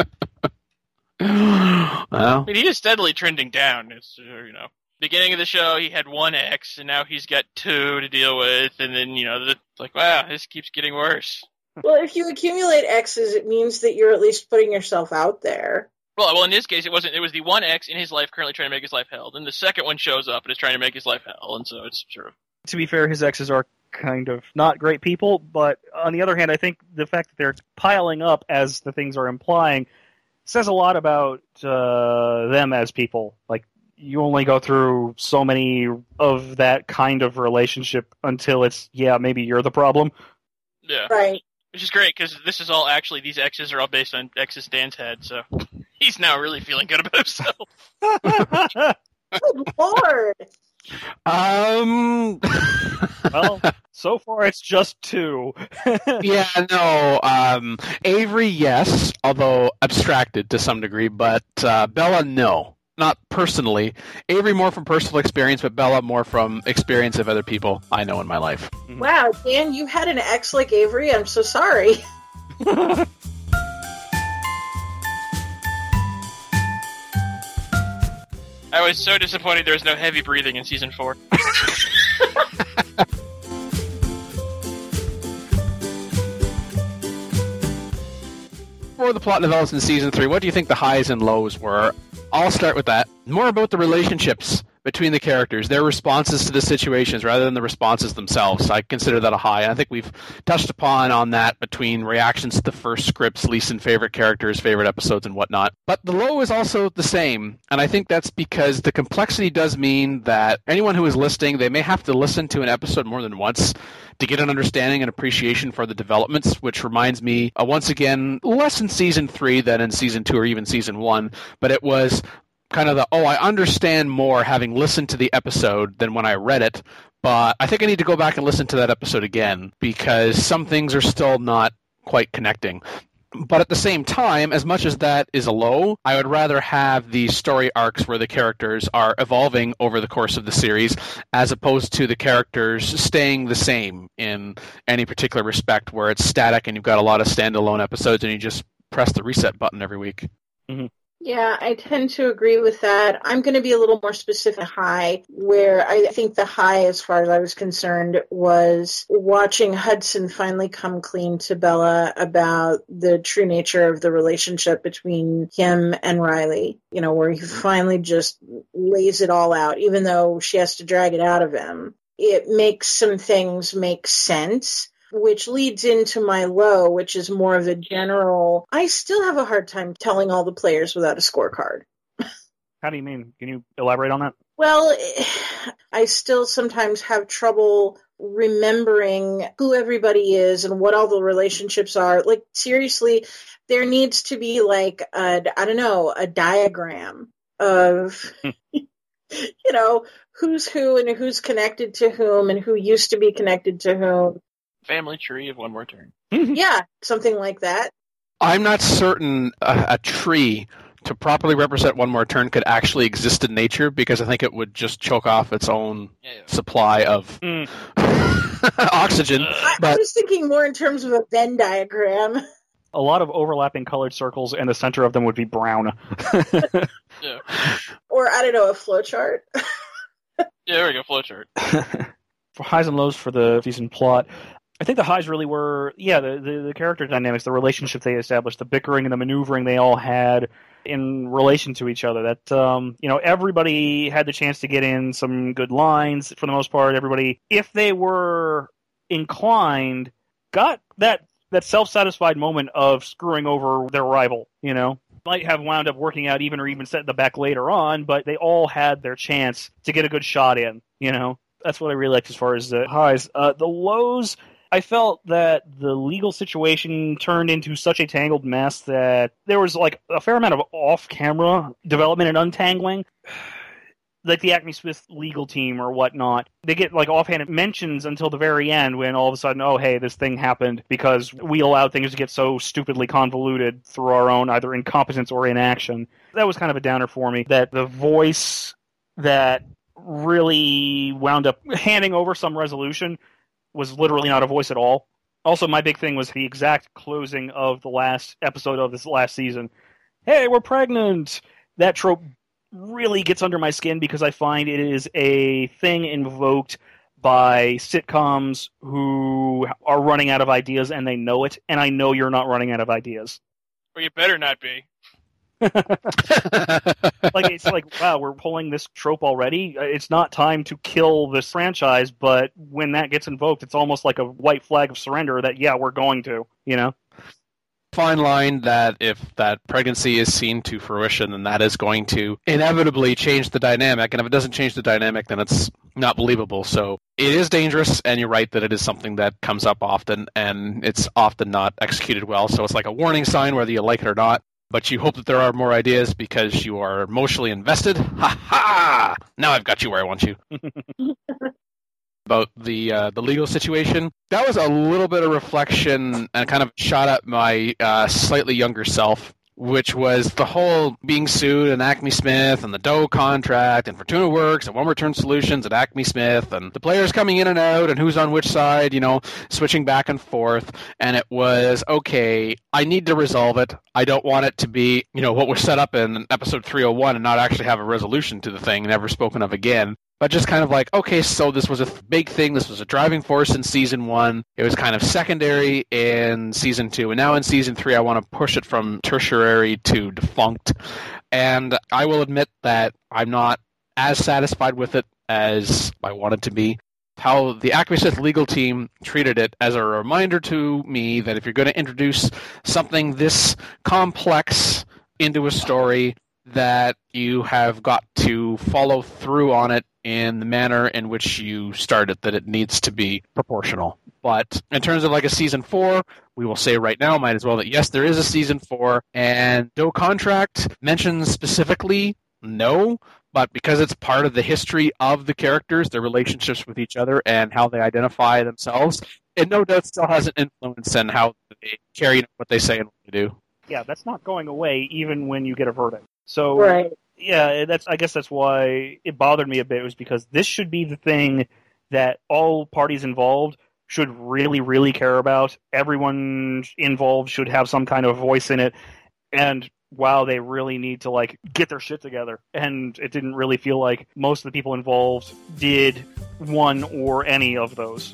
I well, mean, he is steadily trending down. It's, uh, you know, beginning of the show, he had one X, and now he's got two to deal with, and then, you know, the, like, wow, this keeps getting worse. well, if you accumulate X's, it means that you're at least putting yourself out there. Well, well, in this case, it wasn't. It was the one X in his life currently trying to make his life hell. and the second one shows up and is trying to make his life hell, and so it's sort of to be fair, his exes are kind of not great people, but on the other hand, I think the fact that they're piling up as the things are implying says a lot about uh, them as people. Like you only go through so many of that kind of relationship until it's yeah, maybe you're the problem. yeah. Right. Which is great because this is all actually these X's are all based on X's Dan's head, so he's now really feeling good about himself. Good lord. um, well, so far it's just two. yeah, no. Um, Avery, yes, although abstracted to some degree, but uh, Bella, no. Not personally. Avery more from personal experience, but Bella more from experience of other people I know in my life. Wow, Dan, you had an ex like Avery. I'm so sorry. I was so disappointed there was no heavy breathing in season four. For the plot develops in season three, what do you think the highs and lows were? I'll start with that. More about the relationships between the characters, their responses to the situations rather than the responses themselves. I consider that a high. I think we've touched upon on that between reactions to the first scripts, least and favorite characters, favorite episodes, and whatnot. But the low is also the same, and I think that's because the complexity does mean that anyone who is listening, they may have to listen to an episode more than once to get an understanding and appreciation for the developments, which reminds me, uh, once again, less in season three than in season two or even season one, but it was kind of the oh I understand more having listened to the episode than when I read it. But I think I need to go back and listen to that episode again because some things are still not quite connecting. But at the same time, as much as that is a low, I would rather have the story arcs where the characters are evolving over the course of the series as opposed to the characters staying the same in any particular respect where it's static and you've got a lot of standalone episodes and you just press the reset button every week. Mm-hmm. Yeah, I tend to agree with that. I'm going to be a little more specific high, where I think the high, as far as I was concerned, was watching Hudson finally come clean to Bella about the true nature of the relationship between him and Riley. You know, where he mm-hmm. finally just lays it all out, even though she has to drag it out of him. It makes some things make sense which leads into my low, which is more of a general. I still have a hard time telling all the players without a scorecard. How do you mean? Can you elaborate on that? Well, I still sometimes have trouble remembering who everybody is and what all the relationships are. Like, seriously, there needs to be like a, I don't know, a diagram of, you know, who's who and who's connected to whom and who used to be connected to whom family tree of one more turn. yeah, something like that. I'm not certain a, a, tree to properly represent one more turn could actually exist in nature because I think it would just choke off its own yeah, yeah. supply of mm. oxygen. I, but... I was thinking more in terms of a Venn diagram. A lot of overlapping colored circles, and the center of them would be brown. yeah. Or I don't know, a flowchart. yeah, there we go, flowchart. for highs and lows for the season plot, I think the highs really were, yeah, the, the, the, character dynamics, the relationship they established, the bickering and the maneuvering they all had in relation to each other. That, um, you know, everybody had the chance to get in some good lines for the most part. Everybody, if they were inclined, got that, that self satisfied moment of screwing over their rival, you know? Might have wound up working out even or even set the back later on, but they all had their chance to get a good shot in, you know? That's what I really liked as far as the highs. Uh, the lows, I felt that the legal situation turned into such a tangled mess that there was like a fair amount of off-camera development and untangling. like the Acme Smith legal team or whatnot, they get like offhand mentions until the very end when all of a sudden, oh hey, this thing happened because we allowed things to get so stupidly convoluted through our own either incompetence or inaction. That was kind of a downer for me. That the voice that really wound up handing over some resolution was literally not a voice at all. Also, my big thing was the exact closing of the last episode of this last season. Hey, we're pregnant! That trope really gets under my skin because I find it is a thing invoked by sitcoms who are running out of ideas and they know it, and I know you're not running out of ideas. Well, you better not be. like it's like wow we're pulling this trope already? Uh, it's not time to kill this franchise but when that gets invoked it's almost like a white flag of surrender that yeah we're going to you know? Fine line that if that pregnancy is seen to fruition then that is going to inevitably change the dynamic. And if it doesn't change the dynamic then it's not believable. So it is dangerous and you're right that it is something that comes up often and it's often not executed well. So it's like a warning sign whether you like it or not but you hope that there are more ideas because you are emotionally invested. Ha ha! Now I've got you where I want you. About the uh, the legal situation, that was a little bit of reflection and kind of shot at my uh, slightly younger self which was the whole being sued and Acme Smith and the Doe contract and Fortuna Works and One Return Solutions and Acme Smith and the players coming in and out and who's on which side, you know, switching back and forth. And it was, okay, I need to resolve it. I don't want it to be, you know, what was set up in episode 301 and not actually have a resolution to the thing, never spoken of again but just kind of like, okay, so this was a big thing. This was a driving force in season one. It was kind of secondary in season two. And now in season three, I want to push it from tertiary to defunct. And I will admit that I'm not as satisfied with it as I wanted to be. How the Acquiescence legal team treated it as a reminder to me that if you're going to introduce something this complex into a story, that you have got to follow through on it in the manner in which you started, that it needs to be proportional. But in terms of like a season four, we will say right now, might as well, that yes, there is a season four, and no contract mentions specifically no, but because it's part of the history of the characters, their relationships with each other, and how they identify themselves, it no doubt still has an influence in how they carry what they say and what they do. Yeah, that's not going away even when you get a verdict. So Right. yeah, eh, that's I guess that's why it bothered me a bit was because this should be the thing that all parties involved should really really care about. Everyone involved should have some kind of voice in it and wow, they really need to like get their shit together. And it didn't really feel like most of the people involved did one or any of those.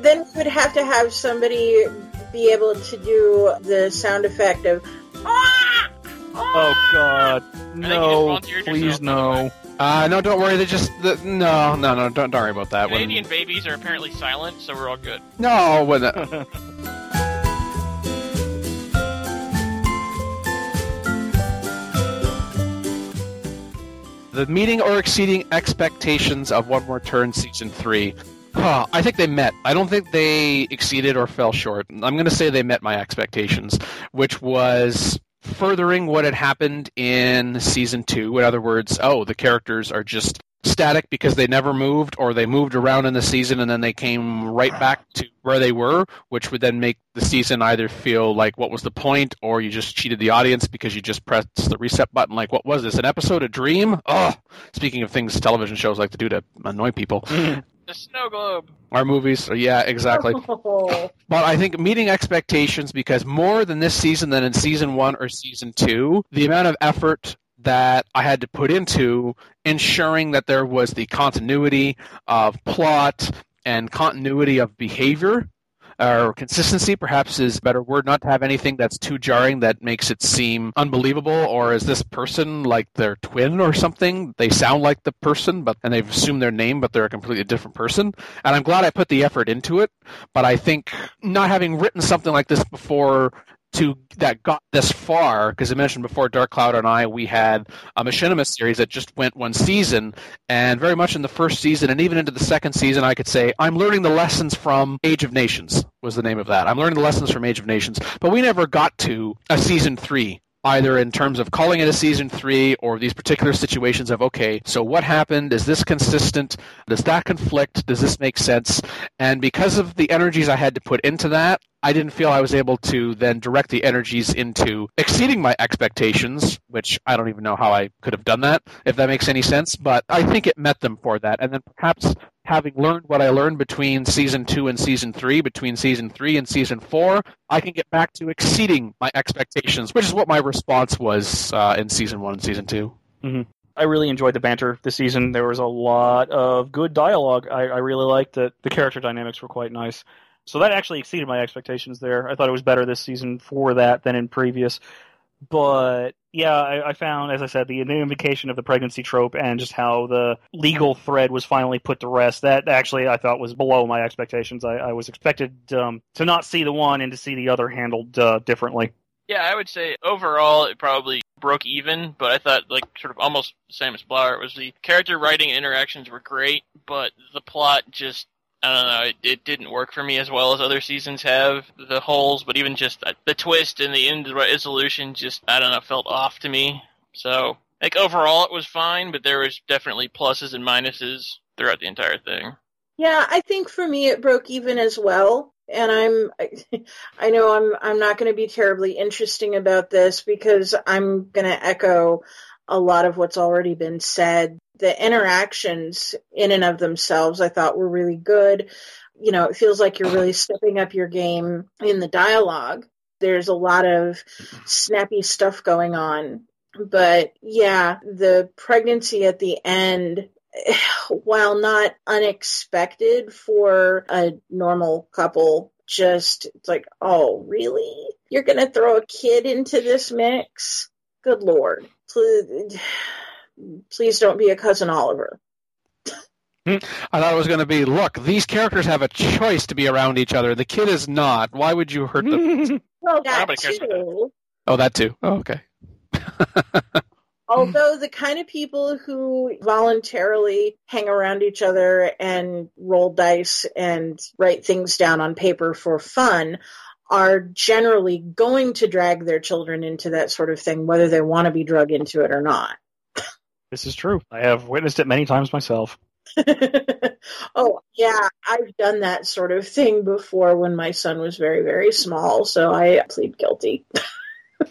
Then we would have to have somebody be able to do the sound effect of. "Ah! Oh god. No, please yourself, by the no. Uh, no, don't worry. They just the, no, no, no. Don't, don't worry about that. When, Canadian babies are apparently silent, so we're all good. no, when the, the meeting or exceeding expectations of One More Turn season three. Huh, I think they met. I don't think they exceeded or fell short. I'm going to say they met my expectations, which was furthering what had happened in season two. In other words, oh, the characters are just static because they never moved or they moved around in the season and then they came right back to where they were, which would then make the season either feel like what was the point or you just cheated the audience because you just pressed the reset button. Like, what was this? An episode, a dream? Oh, speaking of things television shows like to do to annoy people. The snow globe. Our movies, uh, yeah, exactly. But I think meeting expectations because more than this season than in season one or season two, the amount of effort that I had to put into ensuring that there was the continuity of plot and continuity of behavior or consistency perhaps is a better word. Not to have anything that's too jarring that makes it seem unbelievable. Or is this person like their twin or something? They sound like the person but and they've assumed their name but they're a completely different person. And i'm glad i put the effort into it but i think not having written something like this before to that got this far because I mentioned before Dark Cloud and I we had a Machinima series that just went one season and very much in the first season and even into the second season I could say I'm learning the lessons from Age of Nations was the name of that. I'm learning the lessons from Age of Nations. But we never got to a season 3 either in terms of calling it a season three or these particular situations of okay so what happened? Is this consistent? Does that conflict? Does this make sense? And because of the energies i had to put into that i didn't feel i was able to then direct the energies into exceeding my expectations which i don't even know how i could have done that if that makes any sense but i think it met them for that and then perhaps having learned what I learned between season two and season three, between season three and season four, I can get back to exceeding my expectations, which is what my response was uh, in season one and season two. I really enjoyed the banter this season. There was a lot of good dialogue. I, I really liked that. The character dynamics were quite nice. So that actually exceeded my expectations there. I thought it was better this season for that than in previous. But yeah, I, I found, as I said, the new invocation of the pregnancy trope and just how the legal thread was finally put to rest. That actually I thought was below my expectations. I, I was expected um, to not see the one and to see the other handled uh, differently. Yeah, I would say overall it probably broke even, but I thought like sort of almost the same as Blower. It was the character writing interactions were great, but the plot just I don't know, it, it didn't work for me as well as other seasons have. The holes, but even just the, the twist and the end resolution just I don't know felt off to me. So like overall it was fine, but there was definitely pluses and minuses throughout the entire thing. Yeah, I think for me it broke even as well. And I'm I know I'm I'm not going to be terribly interesting about this because I'm going to echo a lot of what's already been said. The interactions in and of themselves I thought were really good. You know, it feels like you're really stepping up your game in the dialogue. There's a lot of snappy stuff going on. But yeah, the pregnancy at the end while not unexpected for a normal couple, just it's like, oh, really? You're going to throw a kid into this mix? Good lord. Please, please don't be a cousin Oliver. Hmm? I thought it was going to be look, these characters have a choice to be around each other. The kid is not. Why would you hurt them? Well, that Nobody cares too. oh, that too. Oh, okay. Although the kind of people who voluntarily hang around each other and roll dice and write things down on paper for fun are generally going to drag their children into that sort of thing, whether they want to be drug into it or not. This is true. I have witnessed it many times myself. oh, yeah, I've done that sort of thing before when my son was very, very small, so I plead guilty.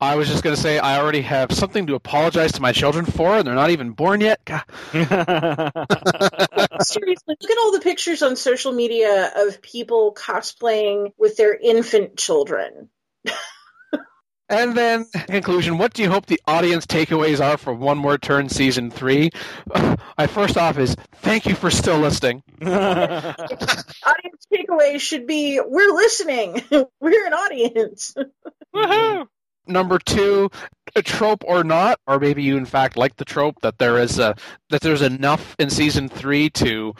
I was just going to say I already have something to apologize to my children for, and they're not even born yet. God. Seriously, look at all the pictures on social media of people cosplaying with their infant children. And then, in conclusion, what do you hope the audience takeaways are for One More Turn Season 3? My first off is thank you for still listening. Audience takeaway should be we're listening. we're an audience. Woohoo! Number two, a trope or not, or maybe you in fact like the trope that there is a that there's enough in season three to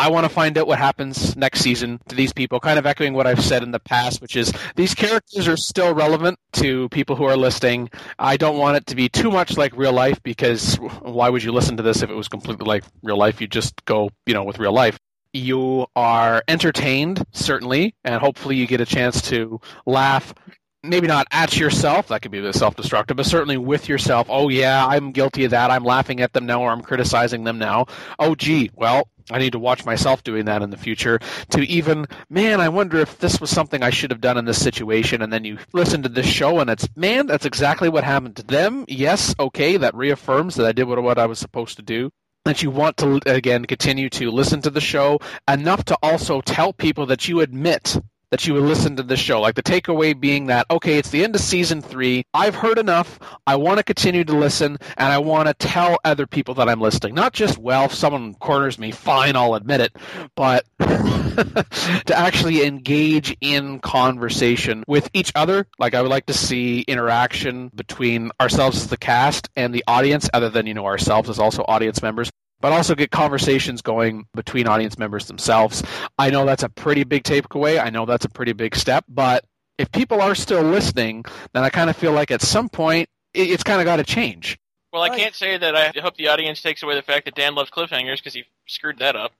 I want to find out what happens next season to these people, kind of echoing what I've said in the past, which is these characters are still relevant to people who are listening. I don't want it to be too much like real life because why would you listen to this if it was completely like real life? You just go, you know, with real life. You are entertained, certainly, and hopefully you get a chance to laugh maybe not at yourself that could be a bit self-destructive but certainly with yourself oh yeah i'm guilty of that i'm laughing at them now or i'm criticizing them now. Oh gee well i need to watch myself doing that in the future to even man i wonder if this was something i should have done in this situation. And then you listen to this show and it's man that's exactly what happened to them. Yes okay that reaffirms that i did what, what i was supposed to do. That you want to again continue to listen to the show enough to also tell people that you admit that you would listen to the show. Like the takeaway being that, okay, it's the end of season three. I've heard enough. I want to continue to listen and I want to tell other people that I'm listening. Not just, well, if someone corners me, fine, I'll admit it, but to actually engage in conversation with each other. Like I would like to see interaction between ourselves as the cast and the audience, other than, you know, ourselves as also audience members but also get conversations going between audience members themselves. I know that's a pretty big takeaway. I know that's a pretty big step, but if people are still listening, then I kind of feel like at some point it- it's kind of got to change. Well, I can't say that I hope the audience takes away the fact that Dan loves cliffhangers because he screwed that up.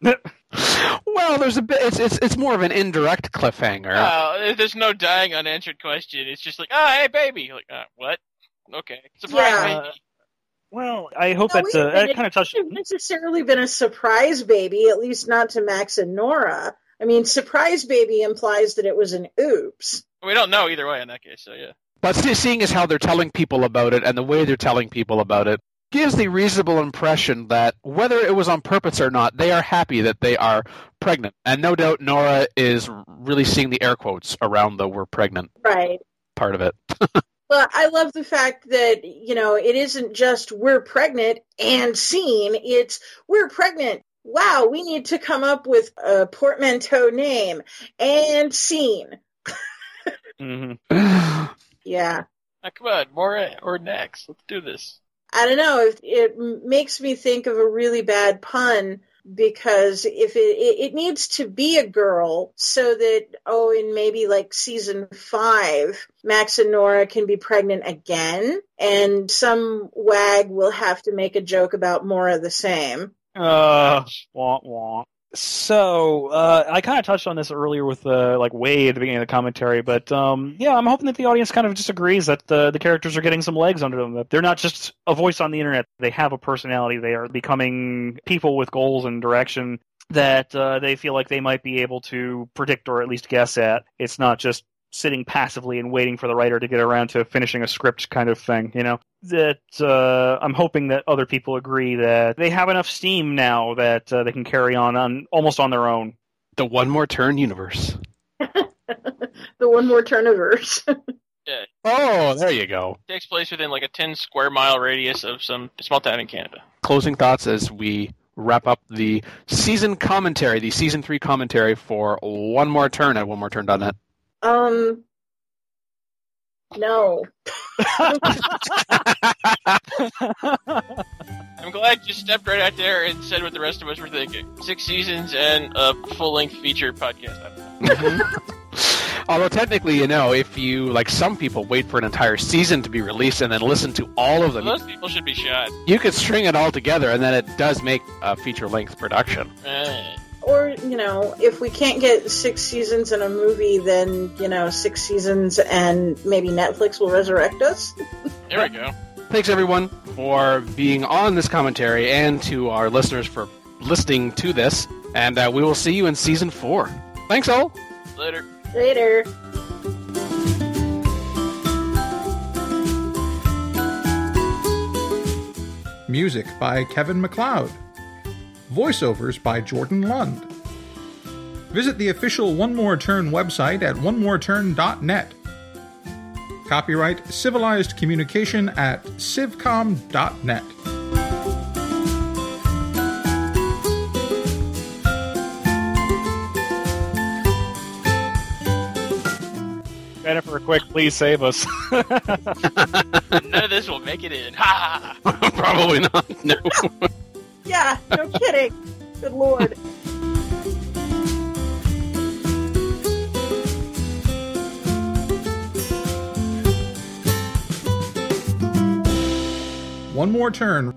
Well, there's a bit. It's it's it's more of an indirect cliffhanger. Uh, there's no dying unanswered question. It's just like, oh, hey, baby. You're like, uh, what? Okay. Surprise Yeah. Baby. well, I hope No, that wait a uh, that kind of touched. It hasn't necessarily been a surprise baby, at least not to Max and Nora. I mean, surprise baby implies that it was an oops. We don't know either way in that case, so yeah. But seeing as how they're telling people about it and the way they're telling people about it gives the reasonable impression that whether it was on purpose or not, they are happy that they are pregnant. And no doubt Nora is really seeing the air quotes around the we're pregnant Right. part of it. But I love the fact that, you know, it isn't just we're pregnant and seen, it's we're pregnant. Wow, we need to come up with a portmanteau name and scene. Mhm. Yeah. Now, come on, more or next. Let's do this. I don't know. If it makes me think of a really bad pun because if it, it needs to be a girl so that oh in maybe like season five Max and Nora can be pregnant again and some wag will have to make a joke about more of the same. Uh, wah, wah. So, uh, I kind of touched on this earlier with uh, like way at the beginning of the commentary, but um, yeah, I'm hoping that the audience kind of just agrees that the the characters are getting some legs under them. That they're not just a voice on the internet; they have a personality. They are becoming people with goals and direction that uh, they feel like they might be able to predict or at least guess at. It's not just sitting passively and waiting for the writer to get around to finishing a script kind of thing, you know. That uh, I'm hoping that other people agree that they have enough steam now that uh, they can carry on on almost on their own. the one more turn universe. The one more turnovers. Oh, there you go. takes place within like a 10 square mile radius of some small town in Canada. Closing thoughts as we wrap up the season commentary, the season three commentary for One More Turn at onemore.turn.net? Um, no. I'm glad you stepped right out there and said what the rest of us were thinking. Six seasons and a full-length feature podcast. Although technically, you know, if you like some people wait for an entire season to be released and then listen to all of them, Those people should be shot. you could string it all together, and then it does make a feature-length production. Eh. Or, you know, if we can't get six seasons in a movie, then, you know, six seasons and maybe Netflix will resurrect us. There we go. Thanks everyone for being on this commentary, and to our listeners for listening to this. And uh, we will see you in season four. Thanks all. Later. Later. Music by Kevin MacLeod. Voiceovers by Jordan Lund. Visit the official One More Turn website at onemoreturn.net. Copyright Civilized Communication at civcom.net. Jennifer, quick, please save us. None of this will make it in. Ha! ha, ha. Probably not. No. Yeah, no kidding. Good lord. One More Turn